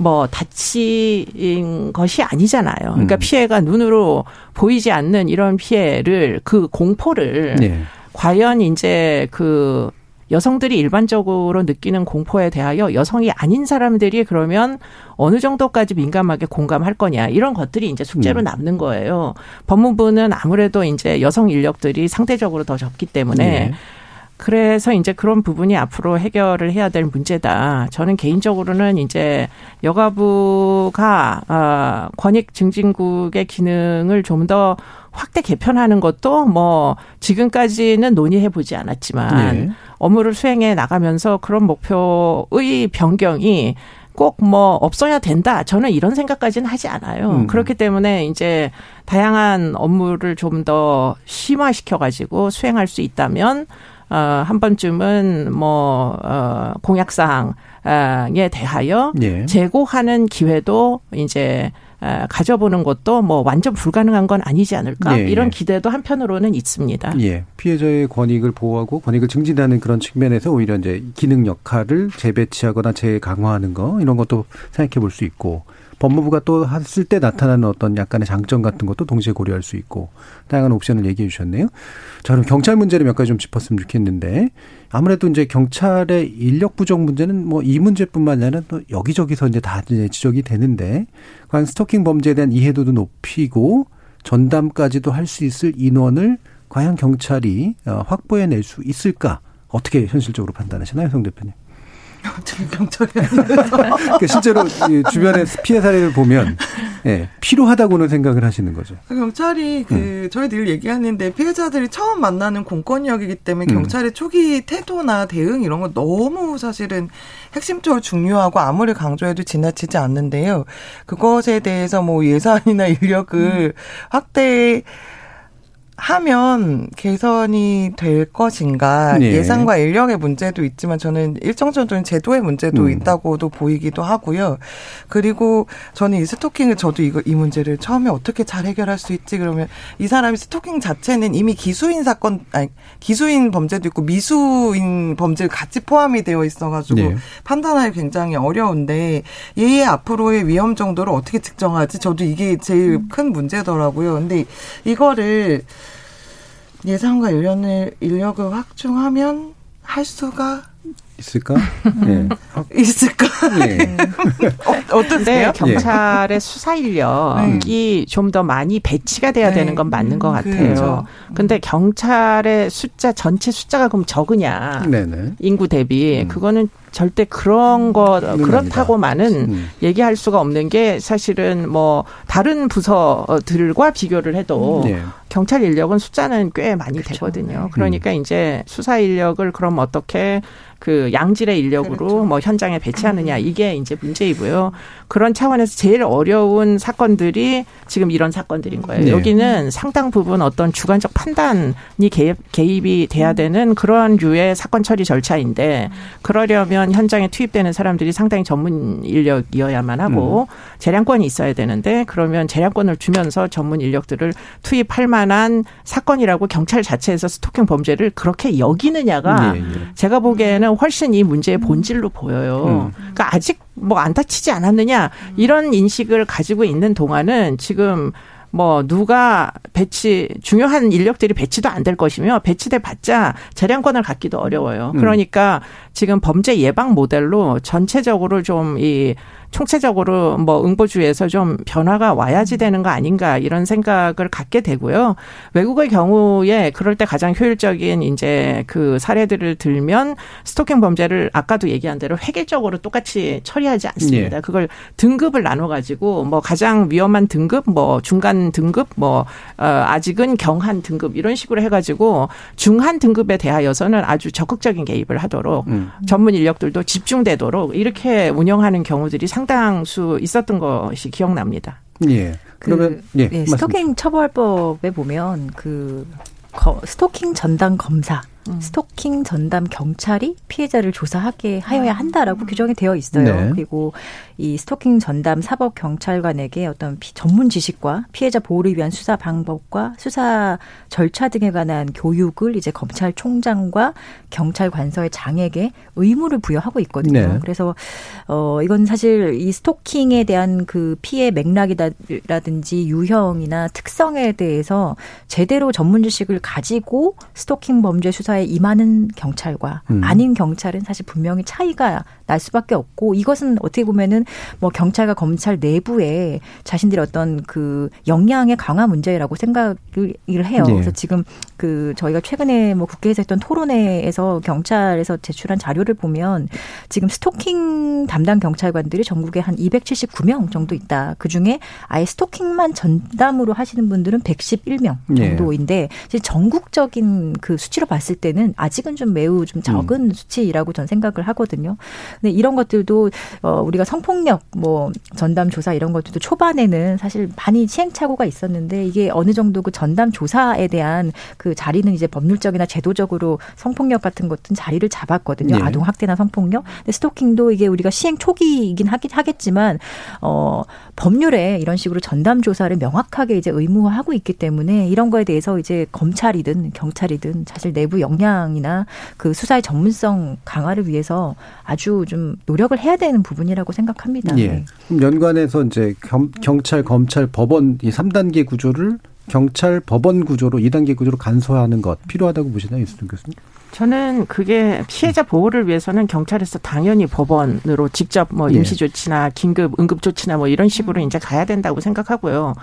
뭐 다친 것이 아니잖아요. 그러니까 음. 피해가 눈으로 보이지 않는 이런 피해를 그 공포를 네. 과연 이제 그 여성들이 일반적으로 느끼는 공포에 대하여 여성이 아닌 사람들이 그러면 어느 정도까지 민감하게 공감할 거냐 이런 것들이 이제 숙제로 음. 남는 거예요. 법무부는 아무래도 이제 여성 인력들이 상대적으로 더 적기 때문에 네. 그래서 이제 그런 부분이 앞으로 해결을 해야 될 문제다. 저는 개인적으로는 이제 여가부가 어, 권익 증진국의 기능을 좀더 확대 개편하는 것도 뭐 지금까지는 논의해 보지 않았지만 네. 업무를 수행해 나가면서 그런 목표의 변경이 꼭 뭐 없어야 된다. 저는 이런 생각까지는 하지 않아요. 음. 그렇기 때문에 이제 다양한 업무를 좀 더 심화시켜 가지고 수행할 수 있다면 어, 한 번쯤은 뭐, 어, 공약사항에 대하여 예. 제고하는 기회도 이제 가져보는 것도 뭐 완전 불가능한 건 아니지 않을까 예, 이런 예. 기대도 한편으로는 있습니다. 예, 피해자의 권익을 보호하고 권익을 증진하는 그런 측면에서 오히려 이제 기능 역할을 재배치하거나 재강화하는 거 이런 것도 생각해 볼 수 있고 법무부가 또 했을 때 나타나는 어떤 약간의 장점 같은 것도 동시에 고려할 수 있고 다양한 옵션을 얘기해 주셨네요. 자, 그럼 경찰 문제를 몇 가지 좀 짚었으면 좋겠는데 아무래도 이제 경찰의 인력 부족 문제는 뭐 이 문제뿐만 아니라 또 여기저기서 이제 다 이제 지적이 되는데 과연 스토킹 범죄에 대한 이해도도 높이고 전담까지도 할 수 있을 인원을 과연 경찰이 어, 확보해낼 수 있을까? 어떻게 현실적으로 판단하시나요, 성 대표님? 아니라서. 그러니까 실제로 주변의 피해 사례를 보면 예, 필요하다고는 생각을 하시는 거죠. 경찰이 그 음. 저희 늘 얘기하는데 피해자들이 처음 만나는 공권력이기 때문에 음. 경찰의 초기 태도나 대응 이런 거 너무 사실은 핵심적으로 중요하고 아무리 강조해도 지나치지 않는데요. 그것에 대해서 뭐 예산이나 인력을 음. 확대 하면 개선이 될 것인가 네. 예산과 인력의 문제도 있지만 저는 일정 정도는 제도의 문제도 음. 있다고도 보이기도 하고요. 그리고 저는 이 스토킹을 저도 이거 이 문제를 처음에 어떻게 잘 해결할 수 있지 그러면 이 사람이 스토킹 자체는 이미 기수인 사건 아니 기수인 범죄도 있고 미수인 범죄를 같이 포함이 되어 있어가지고 네. 판단하기 굉장히 어려운데 얘의 앞으로의 위험 정도를 어떻게 측정하지? 저도 이게 제일 음. 큰 문제더라고요. 근데 이거를 예산과 인력을, 확충하면 할 수가 있을까? 네. 있을까? 네. 어, 떠세요 네, 경찰의 예. 수사 인력이 네. 좀더 많이 배치가 돼야 네. 되는 건 맞는 것 같아요. 그렇죠. 근데 경찰의 숫자 전체 숫자가 그럼 적으냐? 네네. 인구 대비 음. 그거는 절대 그런 거 그렇다고만은 음. 얘기할 수가 없는 게 사실은 뭐 다른 부서들과 비교를 해도 네. 경찰 인력은 숫자는 꽤 많이 그렇죠. 되거든요. 그러니까 음. 이제 수사 인력을 그럼 어떻게 그 양질의 인력으로 그렇죠. 뭐 현장에 배치하느냐 음. 이게 이제 문제이고요. 그런 차원에서 제일 어려운 사건들이 지금 이런 사건들인 거예요. 네. 여기는 상당 부분 어떤 주관적 판단이 개입, 개입이 돼야 음. 되는 그러한 류의 사건 처리 절차인데 그러려면 현장에 투입되는 사람들이 상당히 전문 인력이어야만 하고 음. 재량권이 있어야 되는데 그러면 재량권을 주면서 전문 인력들을 투입할 만한 사건이라고 경찰 자체에서 스토킹 범죄를 그렇게 여기느냐가 네, 네. 제가 보기에는 훨씬 이 문제의 본질로 보여요. 음. 그러니까 아직 뭐 안 다치지 않았느냐 이런 인식을 가지고 있는 동안은 지금 뭐 누가 배치 중요한 인력들이 배치도 안 될 것이며 배치돼 봤자 재량권을 갖기도 어려워요. 음. 그러니까 지금 범죄 예방 모델로 전체적으로 좀이 총체적으로 뭐 응보주에서 좀 변화가 와야지 되는 거 아닌가 이런 생각을 갖게 되고요. 외국의 경우에 그럴 때 가장 효율적인 이제 그 사례들을 들면 스토킹 범죄를 아까도 얘기한 대로 획일적으로 똑같이 처리하지 않습니다. 예. 그걸 등급을 나눠 가지고 뭐 가장 위험한 등급, 뭐 중간 등급, 뭐 어, 아직은 경한 등급 이런 식으로 해 가지고 중한 등급에 대하여서는 아주 적극적인 개입을 하도록 음. 전문 인력들도 집중되도록 이렇게 운영하는 경우들이 상 당수 있었던 것이 기억납니다. 예. 그러면 그, 예, 네, 스토킹 처벌법에 보면 그 거, 스토킹 전담 검사 음. 스토킹 전담 경찰이 피해자를 조사하게 하여야 한다라고 음. 규정이 되어 있어요. 네. 그리고 이 스토킹 전담 사법 경찰관에게 어떤 피, 전문 지식과 피해자 보호를 위한 수사 방법과 수사 절차 등에 관한 교육을 이제 검찰총장과 경찰 관서의 장에게 의무를 부여하고 있거든요. 네. 그래서 어 이건 사실 이 스토킹에 대한 그 피해 맥락이라든지 유형이나 특성에 대해서 제대로 전문 지식을 가지고 스토킹 범죄 수사에 임하는 경찰과 음. 아닌 경찰은 사실 분명히 차이가 날 수밖에 없고 이것은 어떻게 보면은 뭐 경찰과 검찰 내부에 자신들의 어떤 그 역량의 강화 문제라고 생각을 해요. 네. 그래서 지금 그 저희가 최근에 뭐 국회에서 했던 토론회에서 경찰에서 제출한 자료를 보면 지금 스토킹 담당 경찰관들이 전국에 한 279명 정도 있다. 그 중에 아예 스토킹만 전담으로 하시는 분들은 111명 정도인데 네. 전국적인 그 수치로 봤을 때는 아직은 좀 매우 좀 적은 음. 수치라고 전 생각을 하거든요. 근데 이런 것들도 어 우리가 성폭력 뭐 전담 조사 이런 것들도 초반에는 사실 많이 시행착오가 있었는데 이게 어느 정도 그 전담 조사에 대한 그 자리는 이제 법률적이나 제도적으로 성폭력 같은 것은 자리를 잡았거든요. 네. 아동 학대나 성폭력. 근데 스토킹도 이게 우리가 시행 초기이긴 하긴 하겠지만 어 법률에 이런 식으로 전담 조사를 명확하게 이제 의무화하고 있기 때문에 이런 거에 대해서 이제 검찰이든 경찰이든 사실 내부 역량이나 그 수사의 전문성 강화를 위해서 아주 좀 노력을 해야 되는 부분이라고 생각합니다. 예. 네. 그럼 연관해서 이제 겸, 경찰, 검찰, 법원 이 3단계 구조를 경찰 법원 구조로 2단계 구조로 간소화하는 것 필요하다고 보시나요, 이수준 교수님? 저는 그게 피해자 보호를 위해서는 경찰에서 당연히 법원으로 직접 뭐 예. 임시 조치나 긴급 응급 조치나 뭐 이런 식으로 이제 가야 된다고 생각하고요.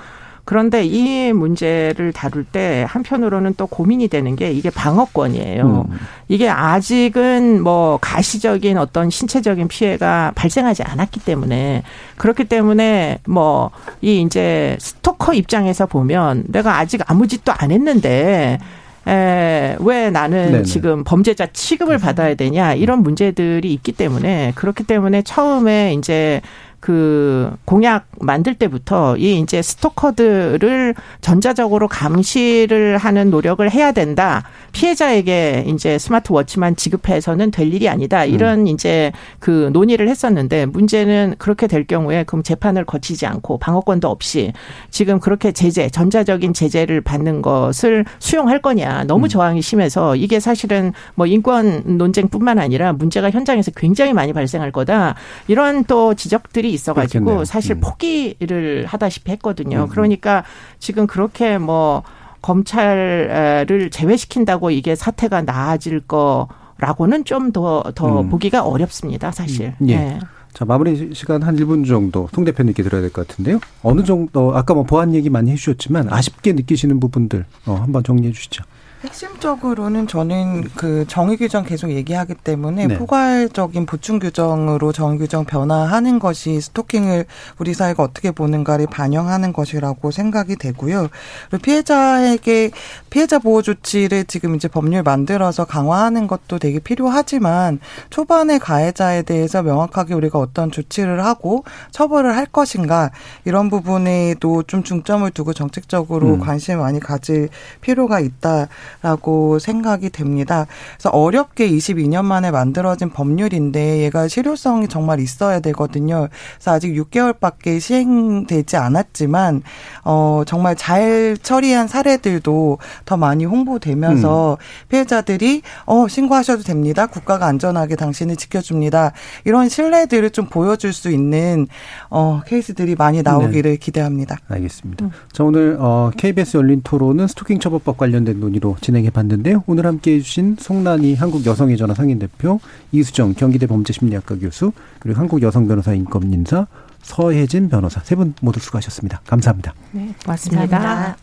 그런데 이 문제를 다룰 때 한편으로는 또 고민이 되는 게 이게 방어권이에요. 음. 이게 아직은 뭐 가시적인 어떤 신체적인 피해가 발생하지 않았기 때문에 그렇기 때문에 뭐 이 이제 스토커 입장에서 보면 내가 아직 아무 짓도 안 했는데 에, 왜 나는 네네. 지금 범죄자 취급을 받아야 되냐 이런 문제들이 있기 때문에 그렇기 때문에 처음에 이제 그 공약 만들 때부터 이 이제 스토커들을 전자적으로 감시를 하는 노력을 해야 된다. 피해자에게 이제 스마트워치만 지급해서는 될 일이 아니다. 이런 음. 이제 그 논의를 했었는데 문제는 그렇게 될 경우에 그럼 재판을 거치지 않고 방어권도 없이 지금 그렇게 제재, 전자적인 제재를 받는 것을 수용할 거냐. 너무 음. 저항이 심해서 이게 사실은 뭐 인권 논쟁뿐만 아니라 문제가 현장에서 굉장히 많이 발생할 거다. 이런 또 지적들이 있어가지고 그렇겠네요. 사실 음. 포기를 하다시피 했거든요. 음. 그러니까 지금 그렇게 뭐 검찰을 제외시킨다고 이게 사태가 나아질 거라고는 좀 더더 더 음. 보기가 어렵습니다, 사실. 음. 예. 네. 자, 마무리 시간 한 1분 정도 송 대표님께 들어야 될 것 같은데요. 어느 정도 아까 뭐 보안 얘기 많이 해 주셨지만 아쉽게 느끼시는 부분들 어, 한번 정리해 주시죠. 핵심적으로는 저는 그 정의 규정 계속 얘기하기 때문에 네. 포괄적인 보충 규정으로 정의 규정 변화하는 것이 스토킹을 우리 사회가 어떻게 보는가를 반영하는 것이라고 생각이 되고요. 그리고 피해자에게 피해자 보호 조치를 지금 이제 법률 만들어서 강화하는 것도 되게 필요하지만 초반에 가해자에 대해서 명확하게 우리가 어떤 조치를 하고 처벌을 할 것인가 이런 부분에도 좀 중점을 두고 정책적으로 음. 관심을 많이 가질 필요가 있다. 라고 생각이 됩니다. 그래서 어렵게 22년 만에 만들어진 법률인데 얘가 실효성이 정말 있어야 되거든요. 그래서 아직 6개월밖에 시행되지 않았지만 어 정말 잘 처리한 사례들도 더 많이 홍보되면서 음. 피해자들이 어 신고하셔도 됩니다. 국가가 안전하게 당신을 지켜줍니다. 이런 신뢰들을 좀 보여줄 수 있는 어 케이스들이 많이 나오기를 네. 기대합니다. 알겠습니다. 음. 자 오늘 어 KBS 열린 토론은 스토킹 처벌법 관련된 논의로 진행해 봤는데요. 오늘 함께 해주신 송란이 한국여성의 전화 상인대표, 이수정 경기대 범죄심리학과 교수, 그리고 한국여성변호사 인권인사 서혜진 변호사 세 분 모두 수고하셨습니다. 감사합니다. 네, 고맙습니다. 감사합니다.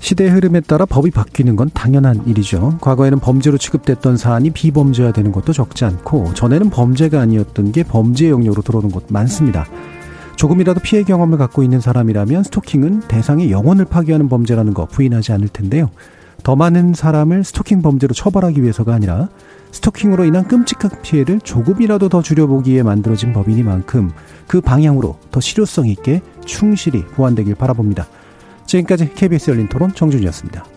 시대의 흐름에 따라 법이 바뀌는 건 당연한 일이죠. 과거에는 범죄로 취급됐던 사안이 비범죄화되는 것도 적지 않고 전에는 범죄가 아니었던 게 범죄 영역으로 들어오는 곳 많습니다. 조금이라도 피해 경험을 갖고 있는 사람이라면 스토킹은 대상의 영혼을 파괴하는 범죄라는 거 부인하지 않을 텐데요. 더 많은 사람을 스토킹 범죄로 처벌하기 위해서가 아니라 스토킹으로 인한 끔찍한 피해를 조금이라도 더 줄여보기에 만들어진 법이니만큼 그 방향으로 더 실효성 있게 충실히 보완되길 바라봅니다. 지금까지 KBS 열린 토론 정준이었습니다.